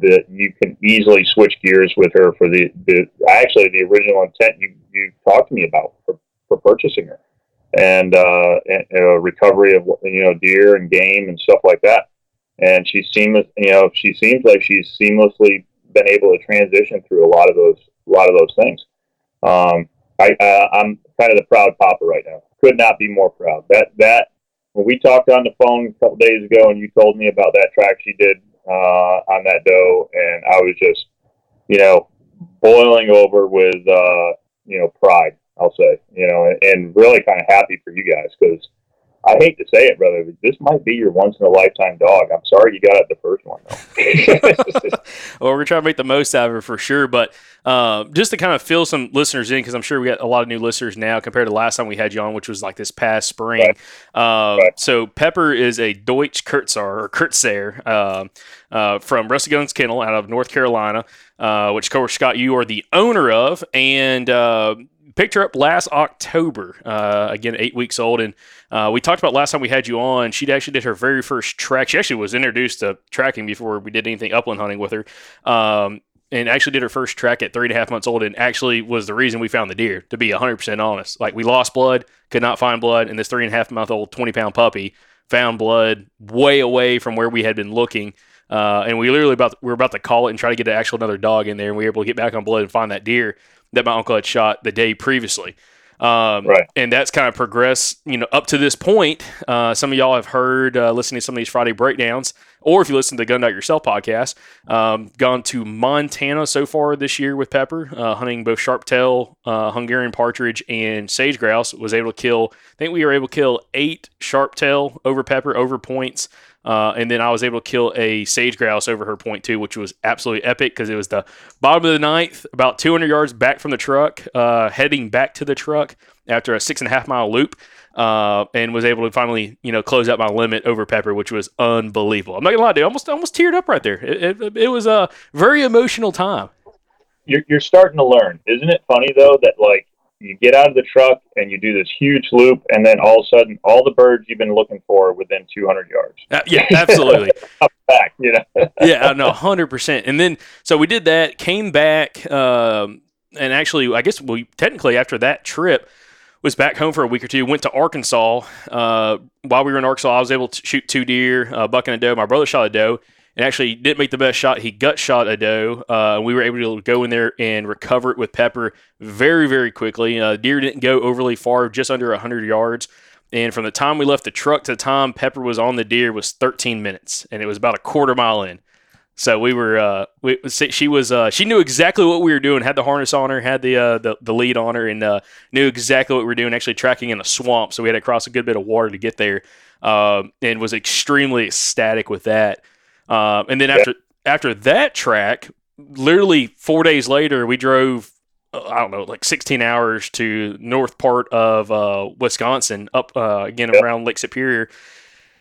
that you can easily switch gears with her for the, the actually the original intent you, you talked to me about for, for purchasing her. And, uh, and uh, recovery of you know deer and game and stuff like that. And she seems you know she seems like she's seamlessly been able to transition through a lot of those a lot of those things. Um, I, uh, I'm kind of the proud papa right now. Could not be more proud. That that when we talked on the phone a couple days ago and you told me about that track she did uh, on that dough, and I was just, you know, boiling over with, uh, you know, pride. I'll say, you know, and, and really kind of happy for you guys because I hate to say it, brother. but This might be your once in a lifetime dog. I'm sorry you got it the first one, though. well, we're trying to make the most out of it for sure. But uh, just to kind of fill some listeners in, because I'm sure we got a lot of new listeners now compared to last time we had you on, which was like this past spring. Right. Uh, right. So Pepper is a Deutsch Kurzhaar or Kurtzer uh, uh, from Rusty Guns Kennel out of North Carolina, uh, which, of course, Scott, you are the owner of. And uh, picked her up last October. Uh, again, eight weeks old, and uh, we talked about last time we had you on. She actually did her very first track. She actually was introduced to tracking before we did anything upland hunting with her. Um, and actually did her first track at three and a half months old, and actually was the reason we found the deer. To be 100% honest, like we lost blood, could not find blood, and this three and a half month old 20 pound puppy found blood way away from where we had been looking. Uh, and we literally about we were about to call it and try to get an actual another dog in there, and we were able to get back on blood and find that deer that my uncle had shot the day previously. Um, right. And that's kind of progressed, you know, up to this point. Uh, some of y'all have heard, uh, listening to some of these Friday breakdowns, or if you listen to the Gun Out Yourself podcast, um, gone to Montana so far this year with Pepper, uh, hunting both sharp-tail, uh, Hungarian partridge, and sage grouse. Was able to kill, I think we were able to kill eight sharp-tail over Pepper, over points. Uh, and then I was able to kill a sage grouse over her point too, which was absolutely epic because it was the bottom of the ninth, about 200 yards back from the truck, uh, heading back to the truck after a six and a half mile loop, uh, and was able to finally, you know, close out my limit over Pepper, which was unbelievable. I'm not gonna lie, dude, almost almost teared up right there. It, it, it was a very emotional time. You're, you're starting to learn, isn't it? Funny though that like you get out of the truck and you do this huge loop, and then all of a sudden, all the birds you've been looking for within 200 yards. Uh, yeah, absolutely. back, you know. yeah, no, hundred percent. And then so we did that, came back, um, and actually, I guess we technically after that trip was back home for a week or two. Went to Arkansas. Uh, while we were in Arkansas, I was able to shoot two deer, a buck and a doe. My brother shot a doe and actually didn't make the best shot. He gut shot a doe. Uh, we were able to go in there and recover it with pepper very, very quickly. Uh, deer didn't go overly far, just under 100 yards. And from the time we left the truck to the time Pepper was on the deer was 13 minutes, and it was about a quarter mile in. So we were, uh, we, she was, uh, she knew exactly what we were doing. Had the harness on her, had the uh, the, the lead on her, and uh, knew exactly what we were doing. Actually, tracking in a swamp, so we had to cross a good bit of water to get there, uh, and was extremely ecstatic with that. Uh, and then after yeah. after that track, literally four days later, we drove. Uh, I don't know, like 16 hours to north part of uh, Wisconsin, up uh, again around Lake Superior,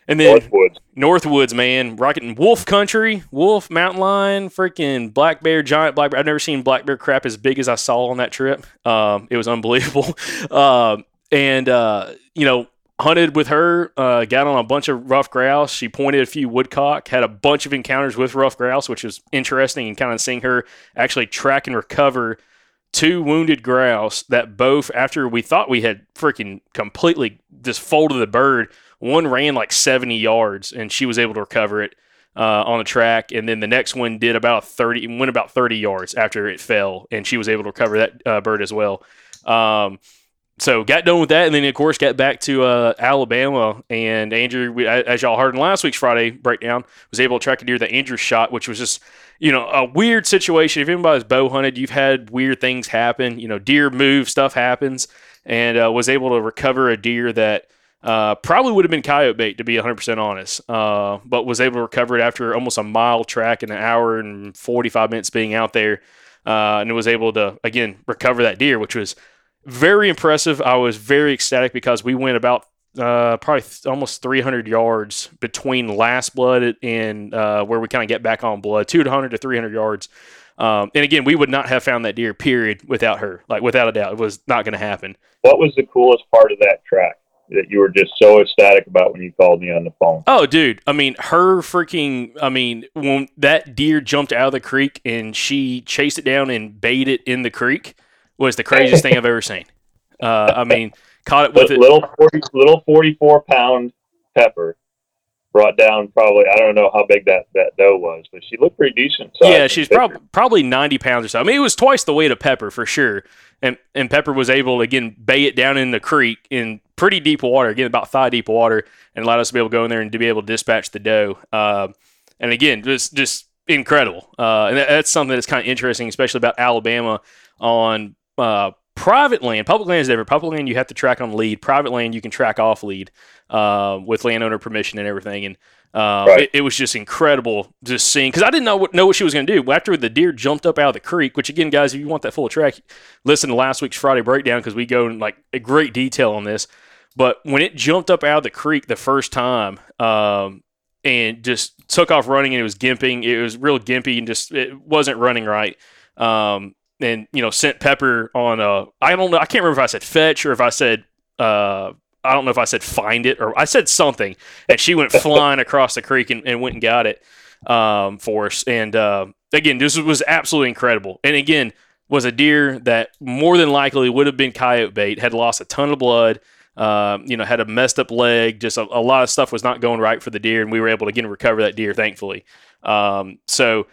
and then Northwoods, Northwoods, man, rocking wolf country, wolf, mountain lion, freaking black bear, giant black bear. I've never seen black bear crap as big as I saw on that trip. Um, it was unbelievable. um, and uh, you know, hunted with her, uh, got on a bunch of ruffed grouse. She pointed a few woodcock, had a bunch of encounters with ruffed grouse, which was interesting and kind of seeing her actually track and recover two wounded grouse that both, after we thought we had freaking completely just folded the bird, one ran like 70 yards and she was able to recover it. Uh, on the track, and then the next one did about 30, went about 30 yards after it fell, and she was able to recover that uh, bird as well. Um, so got done with that, and then of course got back to uh, Alabama. And Andrew, we, as y'all heard in last week's Friday breakdown, was able to track a deer that Andrew shot, which was just you know a weird situation. If anybody's bow hunted, you've had weird things happen. You know, deer move, stuff happens, and uh, was able to recover a deer that. Uh, probably would have been coyote bait to be 100% honest, uh, but was able to recover it after almost a mile track and an hour and 45 minutes being out there, uh, and was able to again recover that deer, which was very impressive. I was very ecstatic because we went about uh, probably th- almost 300 yards between last blood and uh, where we kind of get back on blood, 200 to 300 yards. Um, and again, we would not have found that deer, period, without her. Like, without a doubt, it was not going to happen. What was the coolest part of that track that you were just so ecstatic about when you called me on the phone? Oh, dude. I mean, her freaking, I mean, when that deer jumped out of the creek and she chased it down and bayed it in the creek was the craziest thing I've ever seen. Uh, I mean, caught it with a little 40, little forty four pound pepper brought down probably I don't know how big that that doe was, but she looked pretty decent. Yeah, she's probably probably ninety pounds or so. I mean, it was twice the weight of Pepper for sure. And and Pepper was able to again bay it down in the creek in pretty deep water, again about thigh deep water, and allowed us to be able to go in there and to be able to dispatch the doe. Uh, and again, just just incredible. Uh, and that's something that's kind of interesting, especially about Alabama on uh, private land, public land is different. Public land you have to track on lead. Private land you can track off lead uh, with landowner permission and everything. And uh, right. it, it, was just incredible just seeing because I didn't know what know what she was going to do after the deer jumped up out of the creek. Which again, guys, if you want that full track, listen to last week's Friday breakdown because we go in like a great detail on this. But when it jumped up out of the creek the first time, um, and just took off running and it was gimping, it was real gimpy and just it wasn't running right. Um, and you know sent Pepper on a I don't know I can't remember if I said fetch or if I said uh, I don't know if I said find it or I said something. And she went flying across the creek and, and, went and got it um, for us. And uh, again this was absolutely incredible. And again was a deer that more than likely would have been coyote bait had lost a ton of blood uh, you know had a messed up leg just a, a, lot of stuff was not going right for the deer and we were able to again recover that deer thankfully. Um, so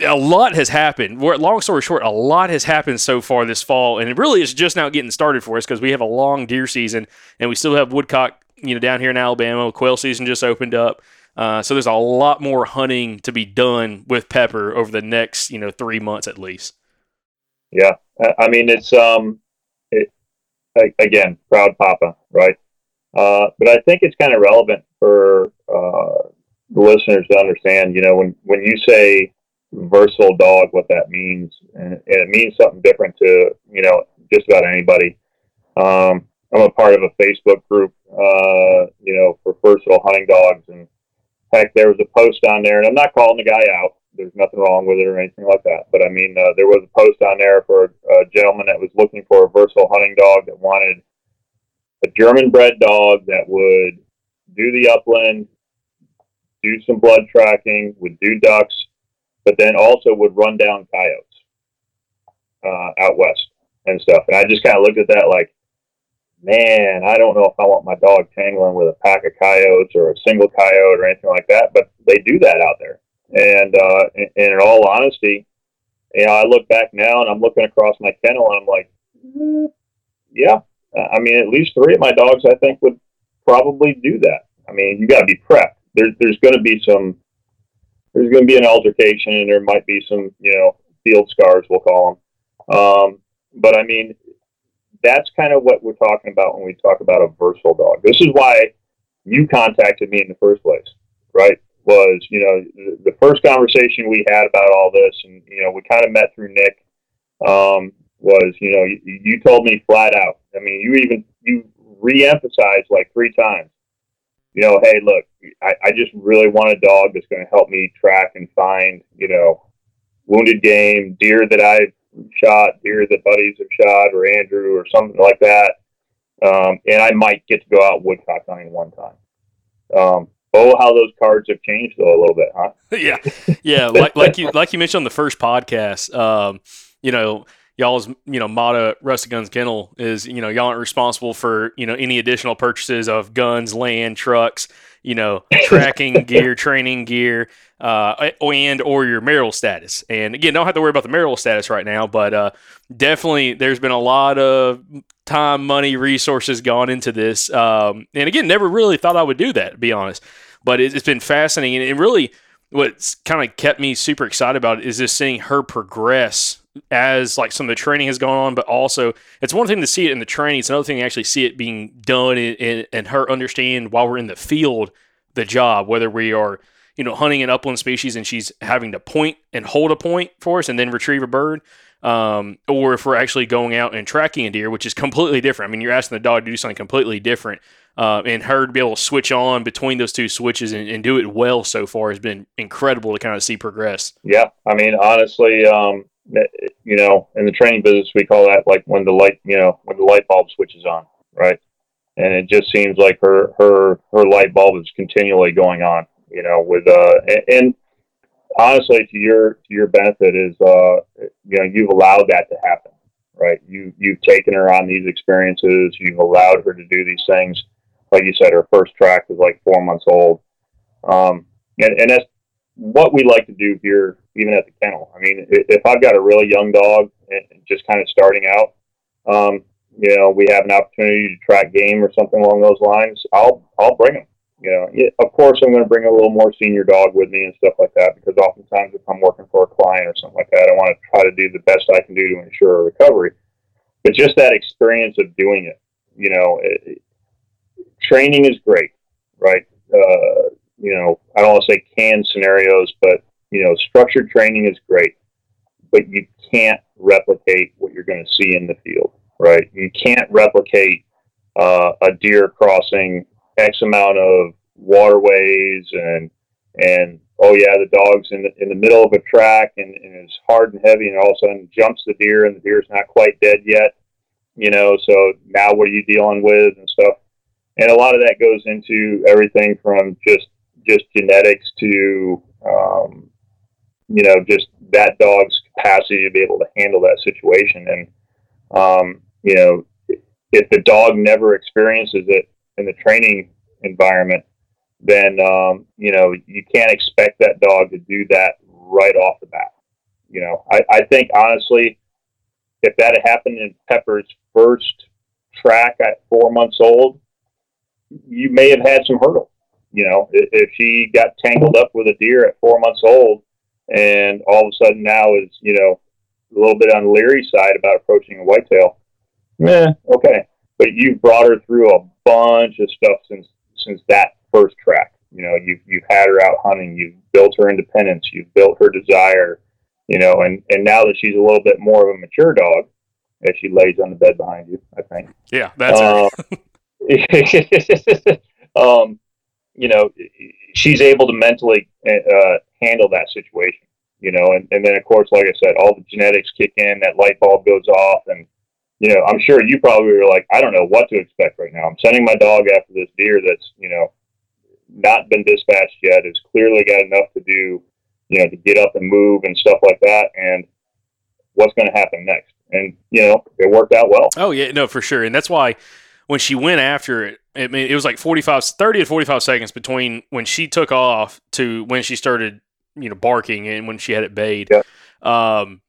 a lot has happened. Long story short, a lot has happened so far this fall, and it really is just now getting started for us because we have a long deer season, and we still have woodcock, you know, down here in Alabama. Quail season just opened up, uh, so there's a lot more hunting to be done with pepper over the next, you know, three months at least. Yeah, I mean it's um, it, again, proud papa, right? Uh, but I think it's kind of relevant for uh, the listeners to understand, you know, when, when you say versatile dog, what that means, and, and it means something different to, you know, just about anybody. Um, I'm a part of a Facebook group, uh, you know, for versatile hunting dogs. And heck, there was a post on there, and I'm not calling the guy out. There's nothing wrong with it or anything like that. But I mean, uh, there was a post on there for a gentleman that was looking for a versatile hunting dog that wanted a German bred dog that would do the upland, do some blood tracking, would do ducks, but then also would run down coyotes uh, out west and stuff. And I just kind of looked at that like, man, I don't know if I want my dog tangling with a pack of coyotes or a single coyote or anything like that, but they do that out there. And, uh, and in all honesty, you know, I look back now and I'm looking across my kennel and I'm like, mm, yeah, I mean, at least three of my dogs, I think, would probably do that. I mean, you got to be prepped. There's there's going to be some, there's going to be an altercation, and there might be some, you know, field scars, we'll call them. Um, but I mean, that's kind of what we're talking about when we talk about a versatile dog. This is why you contacted me in the first place, right? Was you know the, the first conversation we had about all this, and you know we kind of met through Nick. Um, was you know you, you told me flat out. I mean, you even you re-emphasized like three times. You know, hey, look, I, I just really want a dog that's going to help me track and find, you know, wounded game, deer that I've shot, deer that buddies have shot, or Andrew, or something like that. Um, and I might get to go out woodcock hunting one time. Um, oh, how those cards have changed though a little bit, huh? yeah, yeah. Like like you like you mentioned on the first podcast. Um, you know, y'all's you know motto at Rusty Guns Kennel is you know y'all aren't responsible for you know any additional purchases of guns, land, trucks, you know, tracking gear, training gear, uh, and or your marital status. And again, don't have to worry about the marital status right now, but uh, definitely there's been a lot of time, money, resources gone into this. Um, and again, never really thought I would do that, to be honest. But it's been fascinating, and really, what's kind of kept me super excited about it is just seeing her progress as like some of the training has gone on, but also it's one thing to see it in the training. It's another thing to actually see it being done and, and her understand while we're in the field the job, whether we are you know hunting an upland species and she's having to point and hold a point for us and then retrieve a bird. Um, or if we're actually going out and tracking a deer, which is completely different. I mean, you're asking the dog to do something completely different. Uh, and her to be able to switch on between those two switches and, and, do it well so far has been incredible to kind of see progress. Yeah, I mean, honestly, um, you know, in the training business, we call that like when the light, you know, when the light bulb switches on, right? And it just seems like her her her light bulb is continually going on, you know, with uh, and, and honestly, to your to your benefit is uh, you know, you've allowed that to happen, right? You you've taken her on these experiences, you've allowed her to do these things. Like you said, her first track was like four months old, um, and and that's what we like to do here, even at the kennel. I mean, if I've got a really young dog and just kind of starting out, um, you know, we have an opportunity to track game or something along those lines, I'll I'll bring them. You know, of course, I'm going to bring a little more senior dog with me and stuff like that because oftentimes if I'm working for a client or something like that, I want to try to do the best I can do to ensure a recovery. But just that experience of doing it, you know, it, training is great, right? Uh, you know, I don't want to say canned scenarios, but you know, structured training is great, but you can't replicate what you're going to see in the field, right? You can't replicate uh, a deer crossing X amount of waterways and and oh yeah, the dog's in the, in the middle of a track and, and is hard and heavy, and all of a sudden jumps the deer, and the deer's not quite dead yet, you know. So now what are you dealing with and stuff? And a lot of that goes into everything from just just genetics to um, you know just that dog's capacity to be able to handle that situation. And um, you know if the dog never experiences it in the training environment then um, you know you can't expect that dog to do that right off the bat. You know I, I think honestly if that had happened in pepper's first track at four months old you may have had some hurdles you know, if she got tangled up with a deer at four months old, and all of a sudden now is you know a little bit on the leery side about approaching a whitetail, meh, okay. But you've brought her through a bunch of stuff since since that first track. You know, you've you've had her out hunting. You've built her independence. You've built her desire. You know, and and now that she's a little bit more of a mature dog, as she lays on the bed behind you, I think. Yeah, that's her. um, um, you know, she's able to mentally uh, handle that situation. You know, and, and then of course, like I said, all the genetics kick in, that light bulb goes off, and you know, I'm sure you probably were like, I don't know what to expect right now. I'm sending my dog after this deer that's you know not been dispatched yet. It's clearly got enough to do, you know, to get up and move and stuff like that. And what's going to happen next? And you know, it worked out well. Oh yeah, no, for sure. And that's why when she went after it, I mean, it was like 45, 30 to 45 seconds between when she took off to when she started, you know, barking and when she had it bayed. Yeah. Um,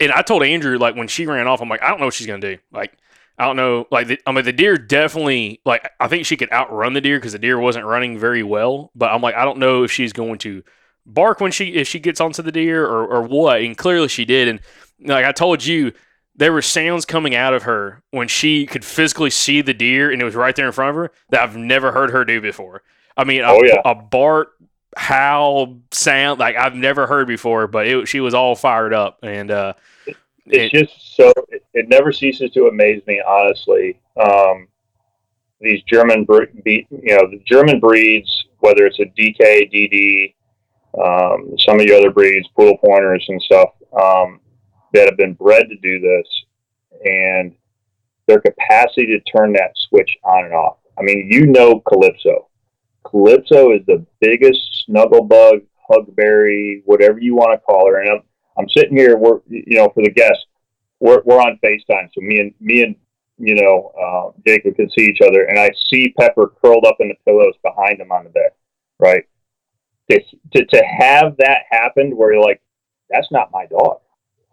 and I told Andrew, like, when she ran off, I'm like, I don't know what she's going to do. Like, I don't know. Like, the, I mean, the deer definitely, like, I think she could outrun the deer because the deer wasn't running very well. But I'm like, I don't know if she's going to bark when she, if she gets onto the deer or, or what. And clearly she did. And like I told you, there were sounds coming out of her when she could physically see the deer and it was right there in front of her that I've never heard her do before. I mean, a, Oh, yeah. a bark, howl, sound like I've never heard before, but it, she was all fired up. And uh, it's it- just so it, it never ceases to amaze me honestly um, these german be, you know the german breeds whether it's a dk dd um, some of the other breeds poodle pointers and stuff um, that have been bred to do this and their capacity to turn that switch on and off i mean you know calypso calypso is the biggest snuggle bug hugberry whatever you want to call her and I'm, I'm sitting here. We're you know for the guests, we're we're on Facetime, so me and me and you know uh, Jacob can see each other, and I see Pepper curled up in the pillows behind him on the bed, right? To to, to have that happen, where you're like, that's not my dog.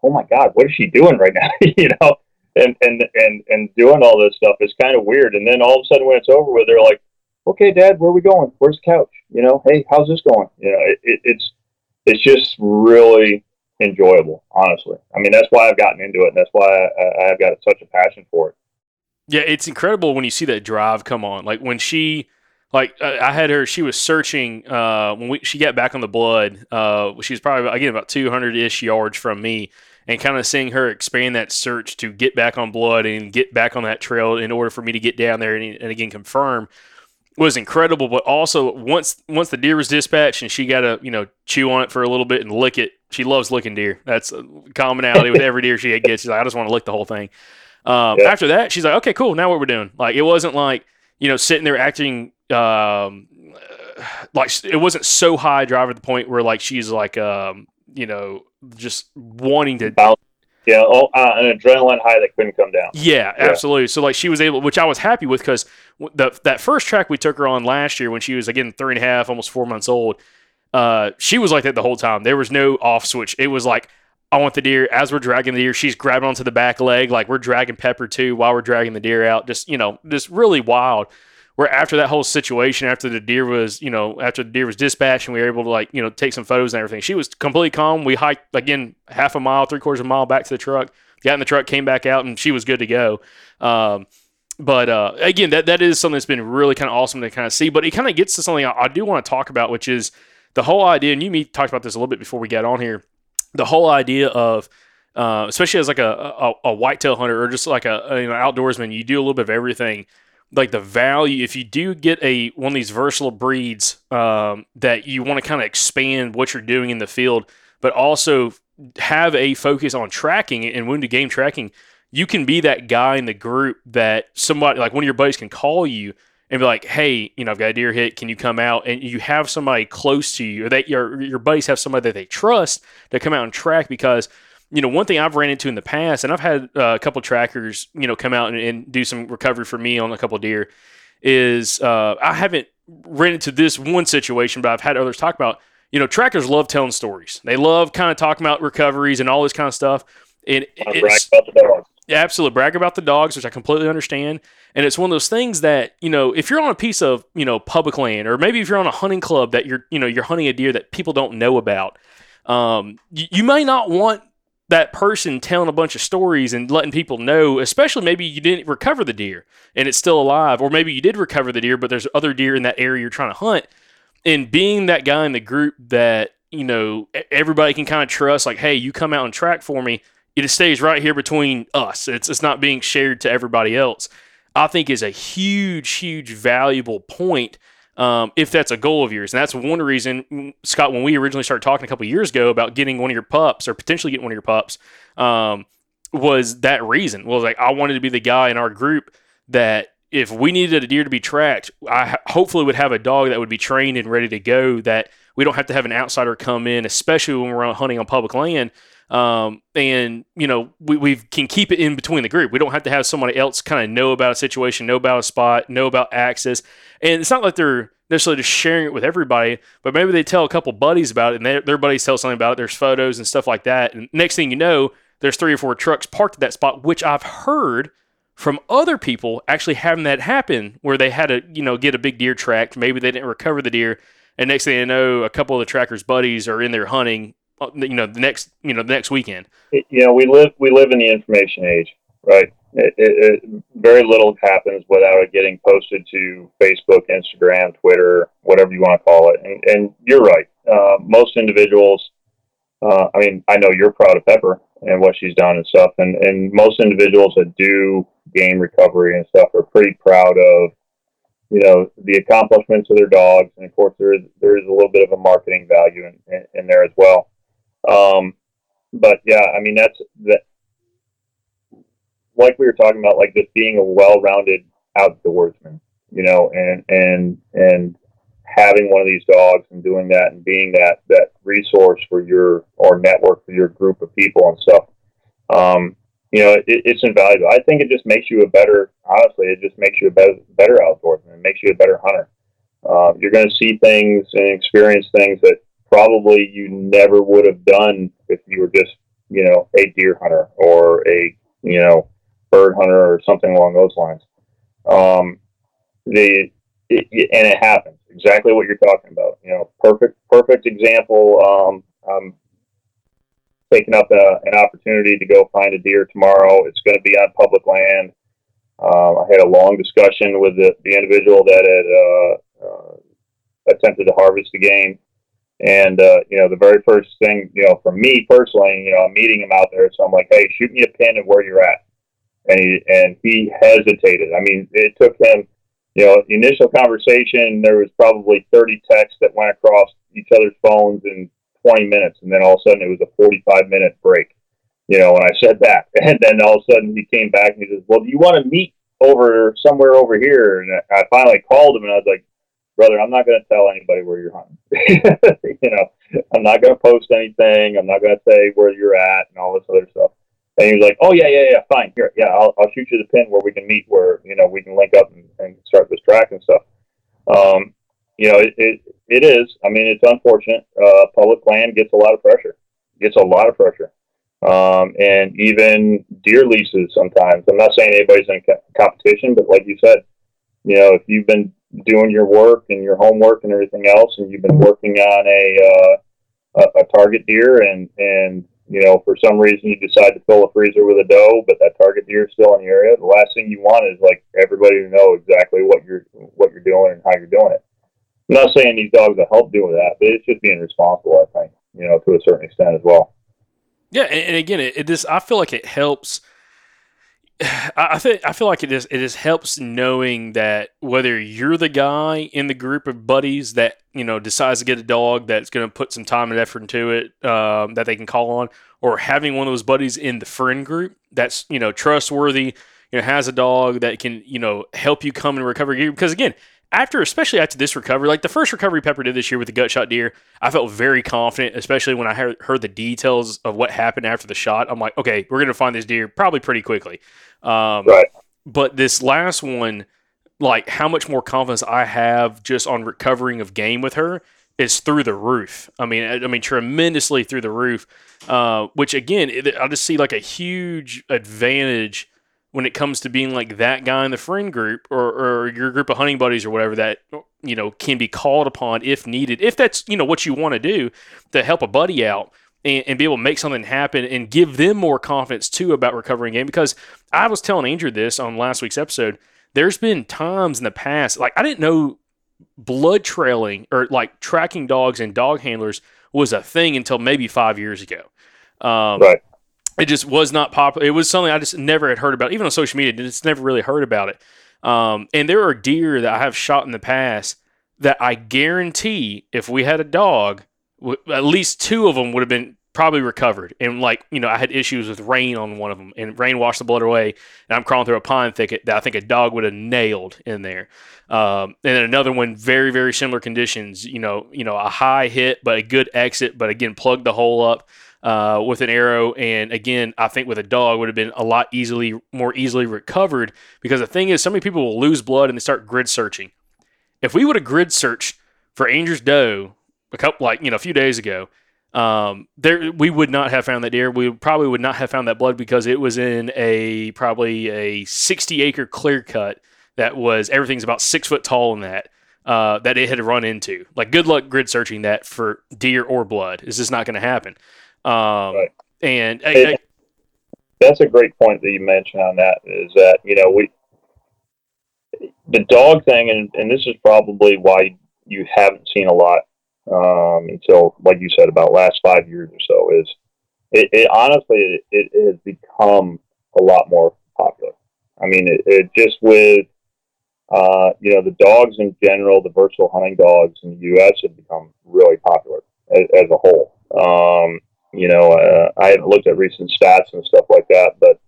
Oh my God, what is she doing right now? you know, and and and and doing all this stuff is kind of weird. And then all of a sudden, when it's over with, they're like, okay, Dad, where are we going? Where's the couch? You know, hey, how's this going? You know, it, it, it's it's just really enjoyable, honestly. I mean, that's why I've gotten into it. And that's why I, I've got such a passion for it. Yeah, it's incredible when you see that drive come on. Like when she, like I had her, she was searching uh, when we she got back on the blood. Uh, she was probably again about two hundred ish yards from me, and kind of seeing her expand that search to get back on blood and get back on that trail in order for me to get down there and, and again confirm was incredible. But also once once the deer was dispatched and she got to you know chew on it for a little bit and lick it. She loves licking deer. That's a commonality with every deer she gets. She's like, I just want to lick the whole thing. Um, Yeah. After that, she's like, okay, cool. Now what we're doing? Like, it wasn't like you know sitting there acting um, like it wasn't so high drive at the point where like she's like um, you know just wanting to. Know, oh, uh, an adrenaline high that couldn't come down. Yeah, absolutely. So like she was able, which I was happy with because the that first track we took her on last year when she was again three and a half, almost four months old. Uh, she was like that the whole time. There was no off switch. It was like I want the deer. As we're dragging the deer, she's grabbing onto the back leg, like we're dragging Pepper too while we're dragging the deer out. Just you know, just really wild. Where after that whole situation, after the deer was, you know, after the deer was dispatched and we were able to like, you know, take some photos and everything, she was completely calm. We hiked again half a mile, three quarters of a mile back to the truck, got in the truck, came back out, and she was good to go. Um, but uh, again, that that is something that's been really kind of awesome to kind of see. But it kind of gets to something I, I do want to talk about, which is the whole idea. And you me talked about this a little bit before we got on here. The whole idea of uh, especially as like a, a, a whitetail hunter or just like a, a you know outdoorsman, you do a little bit of everything. Like the value, if you do get a one of these versatile breeds um, that you want to kind of expand what you're doing in the field, but also have a focus on tracking and wounded game tracking, you can be that guy in the group that somebody like one of your buddies can call you and be like, "Hey, you know, I've got a deer hit. Can you come out?" And you have somebody close to you, or that your your buddies have somebody that they trust to come out and track. Because you know, one thing I've ran into in the past, and I've had uh, a couple trackers, you know, come out and, and do some recovery for me on a couple deer, is uh, I haven't ran into this one situation, but I've had others talk about. You know, trackers love telling stories. They love kind of talking about recoveries and all this kind of stuff. And Want to brag it's, about the dog. yeah, absolutely. Brag about the dogs, which I completely understand. And it's one of those things that, you know, if you're on a piece of, you know, public land, or maybe if you're on a hunting club that you're, you know, you're hunting a deer that people don't know about, um, you, you may not want that person telling a bunch of stories and letting people know, especially maybe you didn't recover the deer and it's still alive, or maybe you did recover the deer, but there's other deer in that area you're trying to hunt. and being that guy in the group that you know everybody can kind of trust, like, hey, you come out and track for me, it stays right here between us. It's it's not being shared to everybody else. I think is a huge, huge, valuable point. Um, if that's a goal of yours, and that's one reason, Scott, when we originally started talking a couple years ago about getting one of your pups or potentially getting one of your pups, um, was that reason. Was like I wanted to be the guy in our group that if we needed a deer to be tracked, I hopefully would have a dog that would be trained and ready to go. That we don't have to have an outsider come in, especially when we're hunting on public land. Um, and you know we, we can keep it in between the group. We don't have to have somebody else kind of know about a situation, know about a spot, know about access. And it's not like they're necessarily just sharing it with everybody, but maybe they tell a couple buddies about it, and their, their buddies tell something about it. There's photos and stuff like that. And next thing you know, there's three or four trucks parked at that spot, which I've heard from other people actually having that happen, where they had to you know get a big deer tracked. Maybe they didn't recover the deer, and next thing you know, a couple of the trackers' buddies are in there hunting. uh, You know, the next you know the next weekend. you know, we live we live in the information age, right? It, it, it, very little happens without it getting posted to Facebook, Instagram, Twitter, whatever you want to call it. And, and you're right. Uh, most individuals, uh, I mean, I know you're proud of Pepper and what she's done and stuff, and, and most individuals that do game recovery and stuff are pretty proud of, you know, the accomplishments of their dogs, and of course there is there is a little bit of a marketing value in, in, in there as well. Um, but yeah, I mean that's that. Like we were talking about, like just being a well-rounded outdoorsman, you know, and and and having one of these dogs and doing that and being that that resource for your or network for your group of people and stuff. Um, you know, it, it's invaluable. I think it just makes you a better. Honestly, it just makes you a better better outdoorsman. It makes you a better hunter. Uh, you're going to see things and experience things that probably you never would have done if you were just you know a deer hunter or a you know bird hunter or something along those lines. Um, the it, it- and it happens exactly what you're talking about. You know, perfect perfect example. Um, I'm taking up a, an opportunity to go find a deer tomorrow. It's going to be on public land. Um, I had a long discussion with the, the individual that had uh, uh, attempted to harvest the game. And, uh, you know, the very first thing, you know, for me personally, you know, I'm meeting him out there. So I'm like, hey, shoot me a pin of where you're at. And he, and he hesitated. I mean, it took him, you know, initial conversation, there was probably 30 texts that went across each other's phones in 20 minutes. And then all of a sudden it was a 45 minute break, you know, and I said that. And then all of a sudden he came back and he says, well, do you want to meet over somewhere over here? And I finally called him and I was like, brother, I'm not going to tell anybody where you're hunting. you know, I'm not going to post anything. I'm not going to say where you're at and all this other stuff. And he was like, "Oh yeah, yeah, yeah, fine. Here, yeah, I'll, I'll shoot you the pin where we can meet, where you know we can link up and, and start this track and stuff." Um, you know, it, it it is. I mean, it's unfortunate. Uh, public land gets a lot of pressure. Gets a lot of pressure. Um, and even deer leases sometimes. I'm not saying anybody's in co- competition, but like you said, you know, if you've been doing your work and your homework and everything else, and you've been working on a uh, a, a target deer, and and you know for some reason you decide to fill a freezer with a doe, but that target deer is still in the area, the last thing you want is like everybody to know exactly what you're what you're doing and how you're doing it. I'm not saying these dogs will help do that, but it's just being responsible. I think you know to a certain extent as well. Yeah, and, and again, it, it just I feel like it helps. I feel I feel like it just it just helps knowing that whether you're the guy in the group of buddies that you know decides to get a dog that's going to put some time and effort into it um, that they can call on, or having one of those buddies in the friend group that's you know trustworthy, you know has a dog that can you know help you come and recover. Because again, after especially after this recovery, like the first recovery Pepper did this year with the gut shot deer, I felt very confident, especially when I heard, heard the details of what happened after the shot. I'm like, okay, we're gonna find this deer probably pretty quickly. Um, Right. But this last one, like how much more confidence I have just on recovering of game with her is through the roof. I mean, I, I mean tremendously through the roof. Uh, which again, it, I just see like a huge advantage when it comes to being like that guy in the friend group or, or your group of hunting buddies or whatever that you know can be called upon if needed if that's you know what you want to do to help a buddy out and, and be able to make something happen and give them more confidence too about recovering game because i was telling andrew this on last week's episode there's been times in the past like i didn't know blood trailing or like tracking dogs and dog handlers was a thing until maybe five years ago. Um, Right. It just was not popular. It was something I just never had heard about, even on social media. Just never really heard about it. Um, and there are deer that I have shot in the past that I guarantee if we had a dog, w- at least two of them would have been probably recovered. And like, you know, I had issues with rain on one of them, and rain washed the blood away. And I'm crawling through a pine thicket that I think a dog would have nailed in there. Um, and then another one, very very similar conditions. You know, you know, a high hit but a good exit, but again plugged the hole up. Uh, with an arrow, and again, I think with a dog would have been a lot easily, more easily recovered. Because the thing is, so many people will lose blood and they start grid searching. If we would have grid searched for Andrews Doe a couple, like you know, a few days ago, um, there we would not have found that deer. We probably would not have found that blood because it was in a probably a 60 acre clear cut that was everything's about six foot tall in that. Uh, that it had run into. Like, good luck grid searching that for deer or blood. It's just not going to happen. Um, Right. And I- I- that's a great point that you mentioned on that is that you know we the dog thing and, and this is probably why you haven't seen a lot um, until like you said about last five years or so is it, it honestly it, it has become a lot more popular i mean it, it just with uh, you know the dogs in general the versatile hunting dogs in the us have become really popular as, as a whole um, you know, uh, I haven't looked at recent stats and stuff like that, but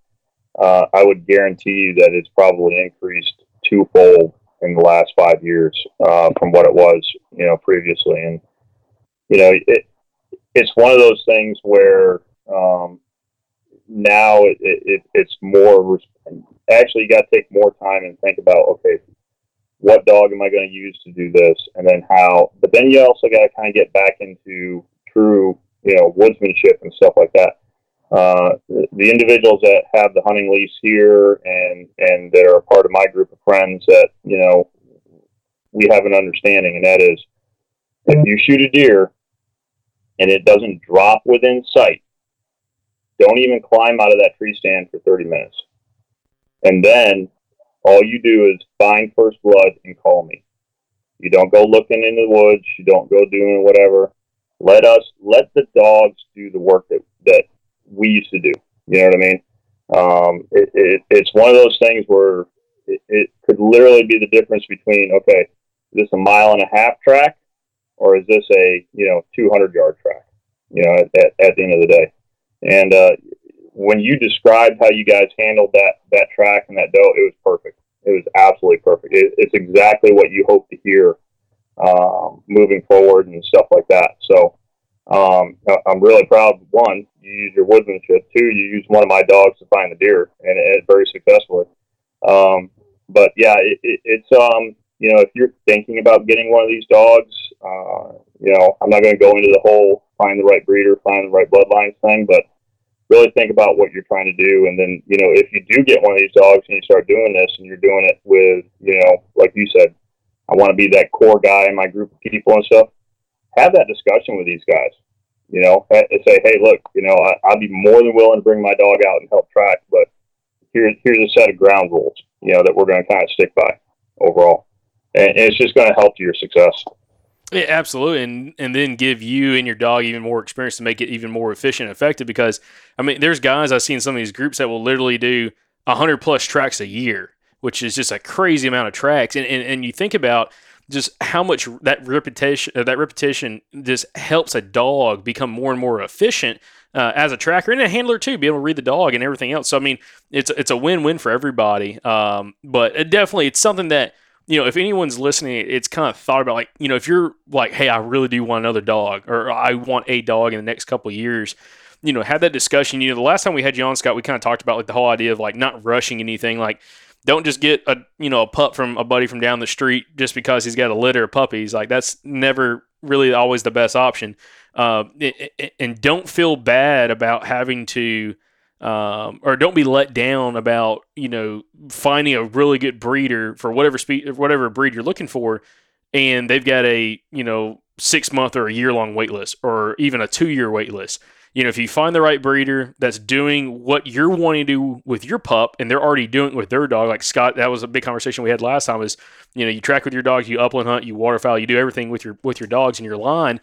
uh, I would guarantee you that it's probably increased twofold in the last five years uh, from what it was, you know, previously. And you know, it, it's one of those things where um, now it, it, it's more. Actually, you got to take more time and think about okay, what dog am I going to use to do this, and then how. But then you also got to kind of get back into true you know, woodsmanship and stuff like that. Uh, the, the individuals that have the hunting lease here and and that are a part of my group of friends that you know we have an understanding, and that is if you shoot a deer and it doesn't drop within sight, don't even climb out of that tree stand for 30 minutes. And then all you do is find first blood and call me. You don't go looking in the woods. You don't go doing whatever let us let the dogs do the work that that we used to do. You know what I mean? Um, it, it, it's one of those things where it, it could literally be the difference between okay, is this a mile and a half track, or is this a you know 200 yard track? You know, at, at, at the end of the day. And uh, when you described how you guys handled that that track and that doe, it was perfect. It was absolutely perfect. It, it's exactly what you hope to hear um, moving forward and stuff like that. So um, I'm really proud. One, you use your woodsmanship. Two, you use one of my dogs to find the deer, and it very successfully. Um, but yeah, it, it, it's um, you know, if you're thinking about getting one of these dogs, uh, you know, I'm not going to go into the whole find the right breeder, find the right bloodlines thing, but really think about what you're trying to do. And then, you know, if you do get one of these dogs and you start doing this and you're doing it with, you know, like you said, I want to be that core guy in my group of people and stuff. Have that discussion with these guys. You know, and say, hey, look, you know, I, I'd be more than willing to bring my dog out and help track, but here's here's a set of ground rules, you know, that we're going to kind of stick by overall, and, and it's just going to help your success. Yeah, absolutely, and and then give you and your dog even more experience to make it even more efficient and effective. Because I mean, there's guys I've seen some of these groups that will literally do hundred plus tracks a year, which is just a crazy amount of tracks. And and, and you think about just how much that repetition uh, that repetition just helps a dog become more and more efficient uh, as a tracker and a handler too, be able to read the dog and everything else. So I mean, it's it's a win win for everybody. Um, but it definitely it's something that you know, if anyone's listening, it's kind of thought about like, you know, if you're like, hey, I really do want another dog or I want a dog in the next couple of years, you know, have that discussion. You know, the last time we had you on, Scott, we kind of talked about like the whole idea of like not rushing anything. Like, don't just get a, you know, a pup from a buddy from down the street just because he's got a litter of puppies. Like, that's never really always the best option. Uh, and don't feel bad about having to, um, or don't be let down about you know finding a really good breeder for whatever speed whatever breed you're looking for, and they've got a you know six month or a year long wait list or even a two year wait list. You know, if you find the right breeder that's doing what you're wanting to do with your pup and they're already doing it with their dog, like Scott, that was a big conversation we had last time is, you know, you track with your dogs, you upland hunt, you waterfowl, you do everything with your with your dogs and your line.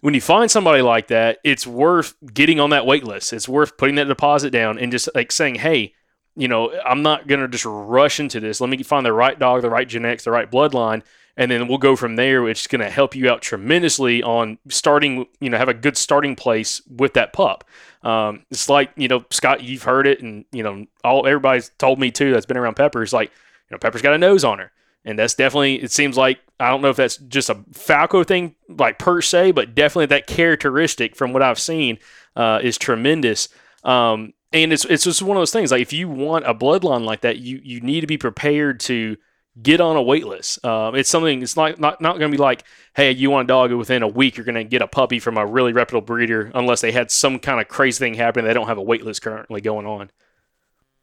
When you find somebody like that, it's worth getting on that wait list. It's worth putting that deposit down and just like saying, hey, you know, I'm not gonna just rush into this. Let me find the right dog, the right genetics, the right bloodline and then we'll go from there. Which is going to help you out tremendously on starting you know have a good starting place with that pup. Um, it's like you know scott you've heard it and you know all everybody's told me too that's been around pepper is like you know pepper's got a nose on her. And that's definitely it seems like i don't know if that's just a falco thing like per se but definitely that characteristic from what i've seen uh, is tremendous. Um, and it's it's just one of those things like if you want a bloodline like that you you need to be prepared to get on a wait list. Um, it's something. It's not not, not going to be like, hey, you want a dog within a week, you're going to get a puppy from a really reputable breeder, unless they had some kind of crazy thing happen. They don't have a wait list currently going on.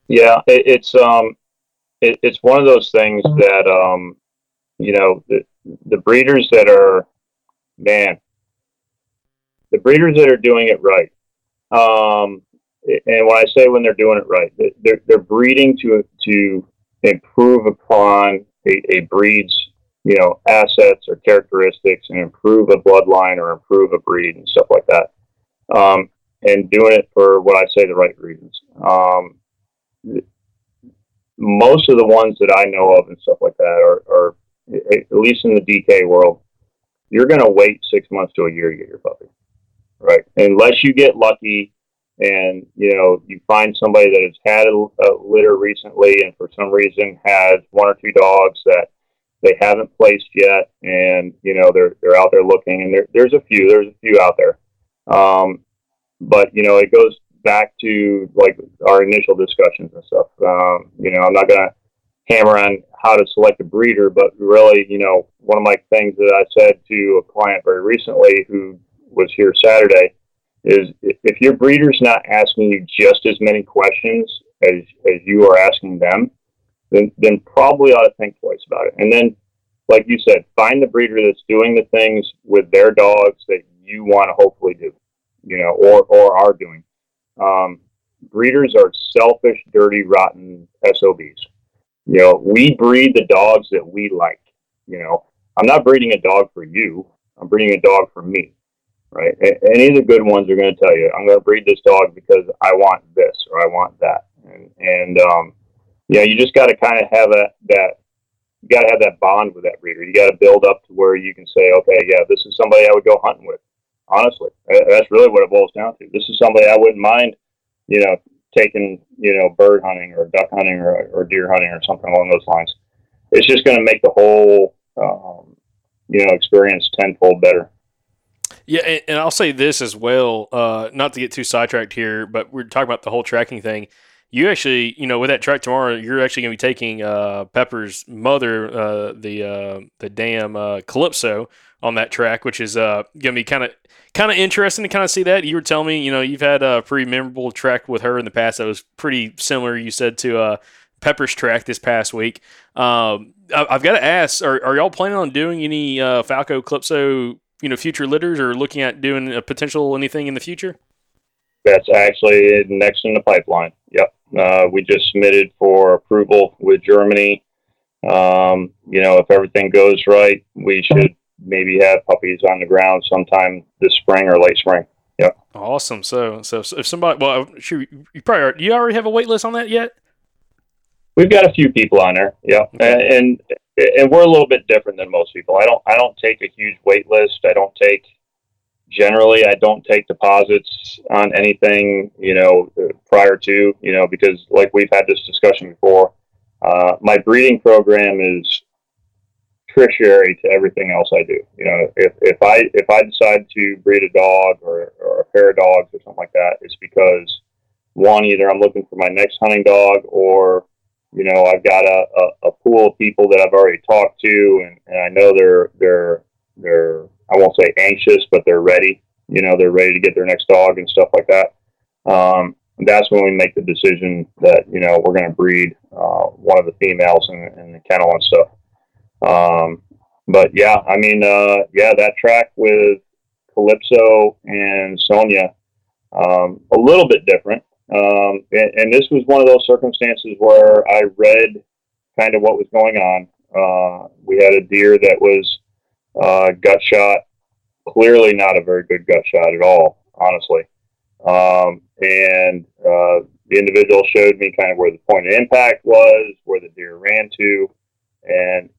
Yeah, it, it's um, it, it's one of those things that um, you know, the the breeders that are, man, the breeders that are doing it right. Um, and when I say when they're doing it right, they're they're breeding to to improve upon a, a breed's you know assets or characteristics and improve a bloodline or improve a breed and stuff like that. Um, and doing it for what i say the right reasons. Um, most of the ones that i know of and stuff like that are, are at least in the dk world you're going to wait six months to a year to get your puppy right? Unless you get lucky and you know you find somebody that has had a, a, litter recently and for some reason has one or two dogs that they haven't placed yet. And you know they're they're out there looking and there, there's a few there's a few out there. Um, but you know it goes back to like our initial discussions and stuff. Um, you know i'm not to hammer on how to select a breeder but really you know one of my things that i said to a client very recently who was here saturday is if your breeder's not asking you just as many questions as, as you are asking them, then, then probably ought to think twice about it. And then, like you said, find the breeder that's doing the things with their dogs that you want to hopefully do, you know, or, or are doing. Um, breeders are selfish, dirty, rotten SOBs. You know, we breed the dogs that we like. You know, I'm not breeding a dog for you. I'm breeding a dog for me right? any of the good ones are going to tell you, I'm going to breed this dog because I want this or I want that. And, and um, yeah, you just got to kind of have that, that, you got to have that bond with that breeder. You got to build up to where you can say, okay, yeah, this is somebody I would go hunting with. Honestly, that's really what it boils down to. This is somebody I wouldn't mind, you know, taking, you know, bird hunting or duck hunting or, or deer hunting or something along those lines. It's just going to make the whole, um, you know, experience tenfold better. Yeah, and, and I'll say this as well, uh, not to get too sidetracked here, but we're talking about the whole tracking thing. You actually, you know, with that track tomorrow, you're actually going to be taking uh, Pepper's mother, uh, the uh, the dam uh, Calypso, on that track, which is uh, going to be kind of kind of interesting to kind of see that. You were telling me, you know, you've had a pretty memorable track with her in the past that was pretty similar. You said to Pepper's track this past week. Um, I, have got to ask: Are, are y'all planning on doing any uh, Falco Calypso you know future litters or looking at doing a potential anything in the future? That's actually next in the pipeline. Yep, uh, we just submitted for approval with Germany. Um, you know, if everything goes right, we should maybe have puppies on the ground sometime this spring or late spring. Yep. Awesome. So, so, if somebody, well, sure, you probably are, you already have a wait list on that yet? We've got a few people on there. Yeah, okay. and, and and we're a little bit different than most people. I don't I don't take a huge wait list. I don't take generally I don't take deposits on anything you know prior to you know because like we've had this discussion before. Uh, my breeding program is tertiary to everything else I do. You know, if, if I if I decide to breed a dog or, or a pair of dogs or something like that, it's because one either I'm looking for my next hunting dog or you know, I've got a, a, a, pool of people that I've already talked to, and, and I know they're they're they're I won't say anxious, but they're ready. You know, they're ready to get their next dog and stuff like that. Um, that's when we make the decision that you know we're going to breed uh, one of the females in, in, the kennel and stuff. Um, but yeah, I mean, uh, yeah, that track with Calypso and Sonia um, a little bit different. Um, and, and, this was one of those circumstances where I read kind of what was going on. Uh, we had a deer that was uh, gut shot, clearly not a very good gut shot at all, honestly. Um, and uh, the individual showed me kind of where the point of impact was, where the deer ran to, and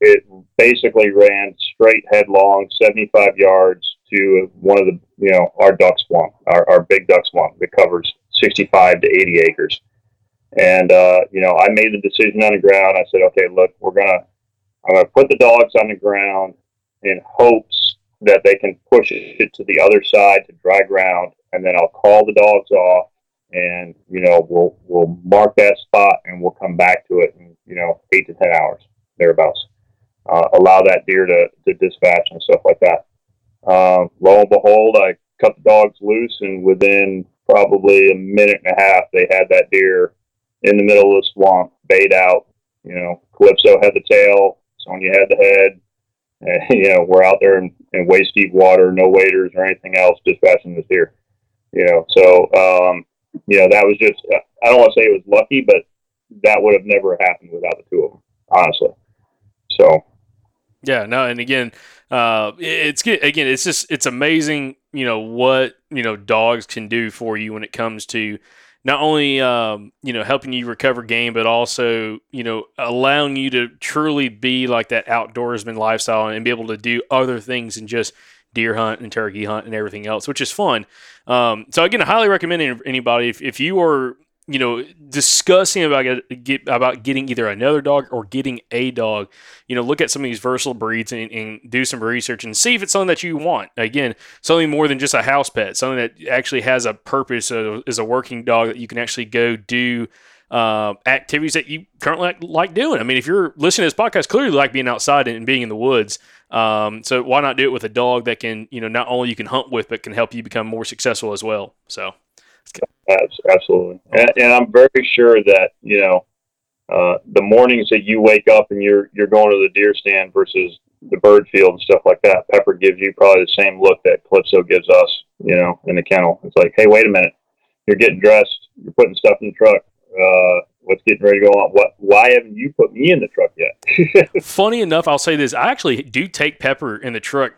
it basically ran straight headlong, 75 yards to one of the, you know, our duck swamp, our, our big duck swamp that covers 65 to 80 acres. And, uh, you know, I made the decision on the ground. I said, okay, look, we're going to, I'm going to put the dogs on the ground in hopes that they can push it to the other side to dry ground. And then I'll call the dogs off and, you know, we'll, we'll mark that spot and we'll come back to it in, you know, eight to 10 hours thereabouts. Uh, allow that deer to, to dispatch and stuff like that. Um, lo and behold, I cut the dogs loose, and within probably a minute and a half, they had that deer in the middle of the swamp, bayed out. You know, Calypso had the tail, Sonia had the head. And, you know, we're out there in, in waist deep water, no waders or anything else, dispatching this deer. You know, so um, you know that was just I don't want to say it was lucky, but that would have never happened without the two of them, honestly. So yeah, no, and again, uh, it's again, it's just it's amazing, you know what you know dogs can do for you when it comes to not only um, you know helping you recover game, but also you know allowing you to truly be like that outdoorsman lifestyle and be able to do other things and just deer hunt and turkey hunt and everything else, which is fun. Um, so again, I highly recommend anybody if, if you are you know, discussing about get, about getting either another dog or getting a dog, you know, look at some of these versatile breeds and, and, do some research and see if it's something that you want. Again, something more than just a house pet, something that actually has a purpose, uh, is a working dog that you can actually go do uh, activities that you currently like doing. I mean, if you're listening to this podcast, clearly like being outside and being in the woods. Um, so why not do it with a dog that can, you know, not only you can hunt with, but can help you become more successful as well. So. Absolutely, and, and, I'm very sure that you know uh, the mornings that you wake up and you're you're going to the deer stand versus the bird field and stuff like that. Pepper gives you probably the same look that Calypso gives us, you know, in the kennel. It's like, hey, wait a minute, you're getting dressed, you're putting stuff in the truck. Uh, what's getting ready to go on? What? Why haven't you put me in the truck yet? Funny enough, I'll say this: I actually do take Pepper in the truck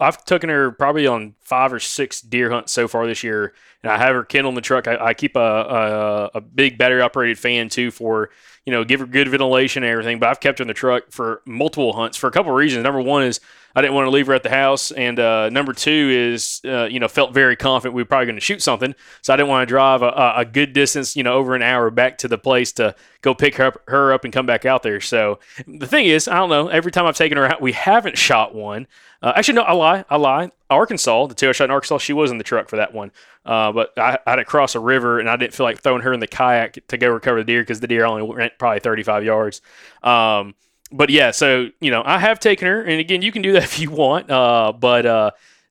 I've taken her probably on five or six deer hunts so far this year, and I have her kennel in the truck. I, I keep a, a, a big battery operated fan too for you know give her good ventilation and everything. But I've kept her in the truck for multiple hunts for a couple of reasons. Number one is I didn't want to leave her at the house, and uh, number two is uh, you know felt very confident we were probably going to shoot something, so I didn't want to drive a, a, good distance, you know, over an hour back to the place to go pick her up, her up and come back out there. So the thing is, I don't know. Every time I've taken her out, we haven't shot one. Uh, actually, no, I lie. I lie. Arkansas, the two I shot in Arkansas, she was in the truck for that one. Uh, but I, I, had to cross a river, and I didn't feel like throwing her in the kayak to go recover the deer because the deer only went probably 35 yards. Um, but yeah, so you know, I have taken her, and again, you can do that if you want. Uh, but uh,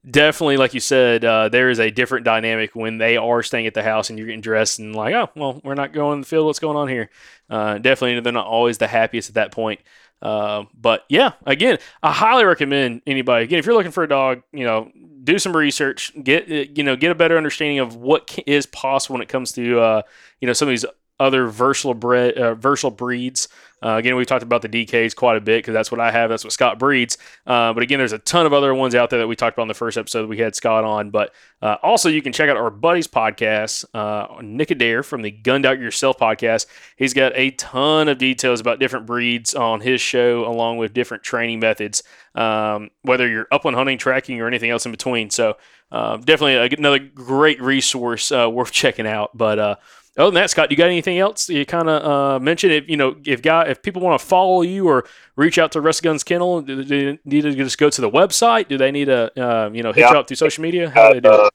definitely, like you said, uh, there is a different dynamic when they are staying at the house and you're getting dressed and like, oh, well, we're not going to the field. What's going on here? Uh, definitely, they're not always the happiest at that point. Uh, but yeah, again, I highly recommend anybody. Again, if you're looking for a dog, you know, do some research, get you know, get a better understanding of what is possible when it comes to uh, you know some of these other versatile uh, versatile breeds. Uh, again, we've talked about the DKs quite a bit because that's what I have. That's what Scott breeds. Uh, but again, there's a ton of other ones out there that we talked about in the first episode we had Scott on. But uh, also, you can check out our buddy's podcast, uh, Nick Adair from the Gunned Out Yourself podcast. He's got a ton of details about different breeds on his show, along with different training methods, um, whether you're upland hunting, tracking, or anything else in between. So, uh, definitely another great resource worth checking out. But other than that, Scott, you got anything else you kind of uh, mention? If you know, if guy, if people want to follow you or reach out to Rusty Guns Kennel, do they need to just go to the website? Do they need to uh, you know hit yeah. you up through social media? How do they do uh,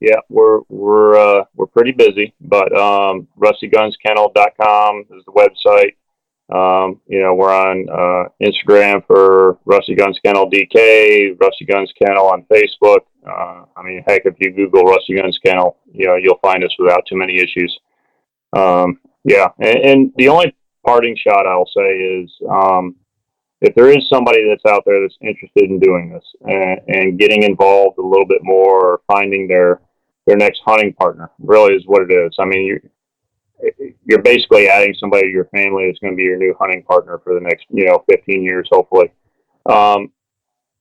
Yeah, we're we're uh, we're pretty busy, but um, RustyGunsKennel.com is the website. Um, you know, we're on uh, Instagram for Rusty Guns Kennel DK, Rusty Guns Kennel on Facebook. Uh, I mean, heck, if you Google Rusty Guns Kennel, you know, you'll find us without too many issues. Um, yeah, and, and, the only parting shot I'll say is um, if there is somebody that's out there that's interested in doing this and, and, getting involved a little bit more, or finding their their next hunting partner. Really, is what it is. I mean, you you're basically adding somebody to your family that's going to be your new hunting partner for the next you know 15 years, hopefully. Um,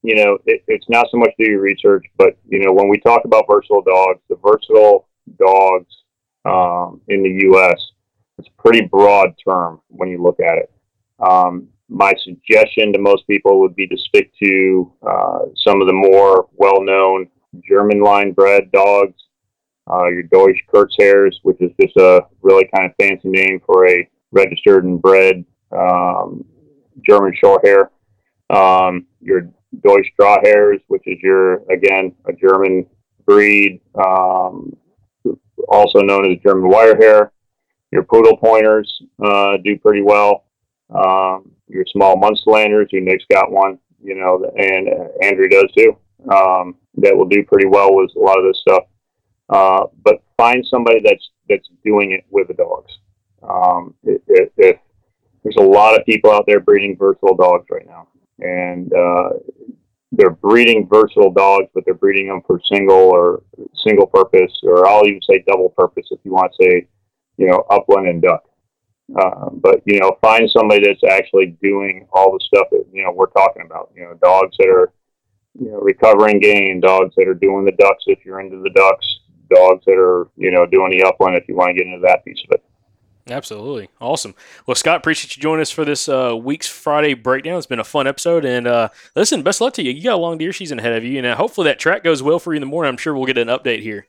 you know, it, it's not so much do your research, but you know, when we talk about versatile dogs, the versatile dogs um, in the U.S. it's a pretty broad term when you look at it. Um, my suggestion to most people would be to stick to uh, some of the more well-known German line bred dogs, uh, your Deutsch Kurzhaars, which is just a really kind of fancy name for a registered and bred um, German Shorthair. Um, your Deutsch Drahthaars, which is your again a German breed, um, also known as German Wirehair. Your Poodle Pointers uh, do pretty well. Um, your small Munsterlanders, your Nick's got one, you know, and Andrew does too. Um, that will do pretty well with a lot of this stuff. Uh, but find somebody that's that's doing it with the dogs. Um, there's a lot of people out there breeding versatile dogs right now, and uh, they're breeding versatile dogs, but they're breeding them for single or single purpose, or I'll even say double purpose if you want to say, you know, upland and duck. Uh, but you know, find somebody that's actually doing all the stuff that you know we're talking about. You know, dogs that are you know recovering game, dogs that are doing the ducks if you're into the ducks, dogs that are you know doing the upland if you want to get into that piece of it. Absolutely. Awesome. Well, Scott, appreciate you joining us for this uh, week's Friday breakdown. It's been a fun episode. And uh, listen, best luck to you. You got a long deer season ahead of you. And uh, hopefully that track goes well for you in the morning. I'm sure we'll get an update here.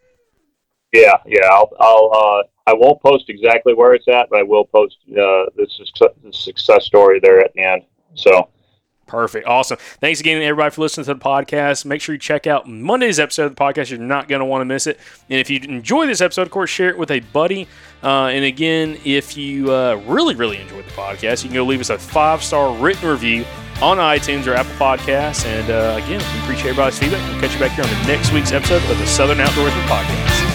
Yeah, yeah. I'll, I'll uh, I won't post exactly where it's at, but I will post uh, the, success, the success story there at the end. So Perfect. Awesome. Thanks again, everybody, for listening to the podcast. Make sure you check out Monday's episode of the podcast. You're not going to want to miss it. And if you enjoy this episode, of course, share it with a buddy. Uh, and again, if you uh, really, really enjoyed the podcast, you can go leave us a five star written review on iTunes or Apple Podcasts. And uh, again, we appreciate everybody's feedback. We'll catch you back here on the next week's episode of the Southern Outdoorsman Podcast.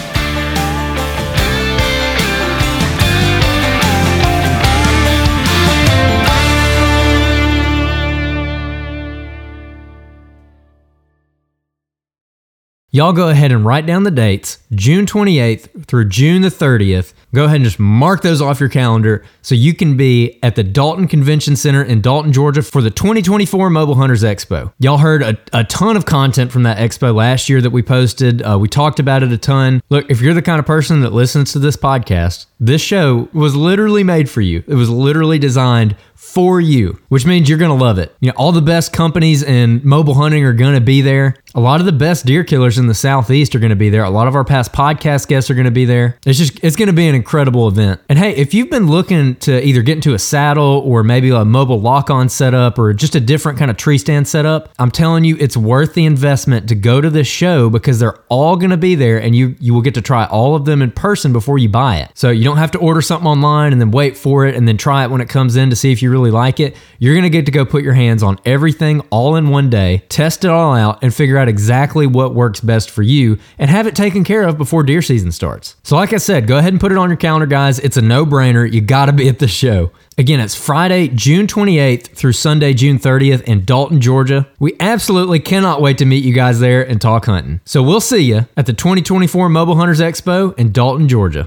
Y'all go ahead and write down the dates, June 28th through June the 30th. Go ahead and just mark those off your calendar so you can be at the Dalton Convention Center in Dalton, Georgia for the 2024 Mobile Hunters Expo. Y'all heard a, a ton of content from that expo last year that we posted. Uh, we talked about it a ton. Look, if you're the kind of person that listens to this podcast, this show was literally made for you. It was literally designed for you, which means you're going to love it. You know, all the best companies in mobile hunting are going to be there. A lot of the best deer killers in the southeast are going to be there. A lot of our past podcast guests are going to be there. It's just it's going to be an incredible event. And hey, if you've been looking to either get into a saddle or maybe a mobile lock-on setup or just a different kind of tree stand setup, I'm telling you it's worth the investment to go to this show because they're all going to be there and you you will get to try all of them in person before you buy it. So you don't have to order something online and then wait for it and then try it when it comes in to see if you really like it. You're going to get to go put your hands on everything all in one day, test it all out and figure out exactly what works best for you and have it taken care of before deer season starts. So, like I said, go ahead and put it on your calendar, guys. It's a no brainer. You got to be at the show. Again, it's Friday, June 28th through Sunday, June 30th in Dalton, Georgia. We absolutely cannot wait to meet you guys there and talk hunting. So we'll see you at the 2024 Mobile Hunters Expo in Dalton, Georgia.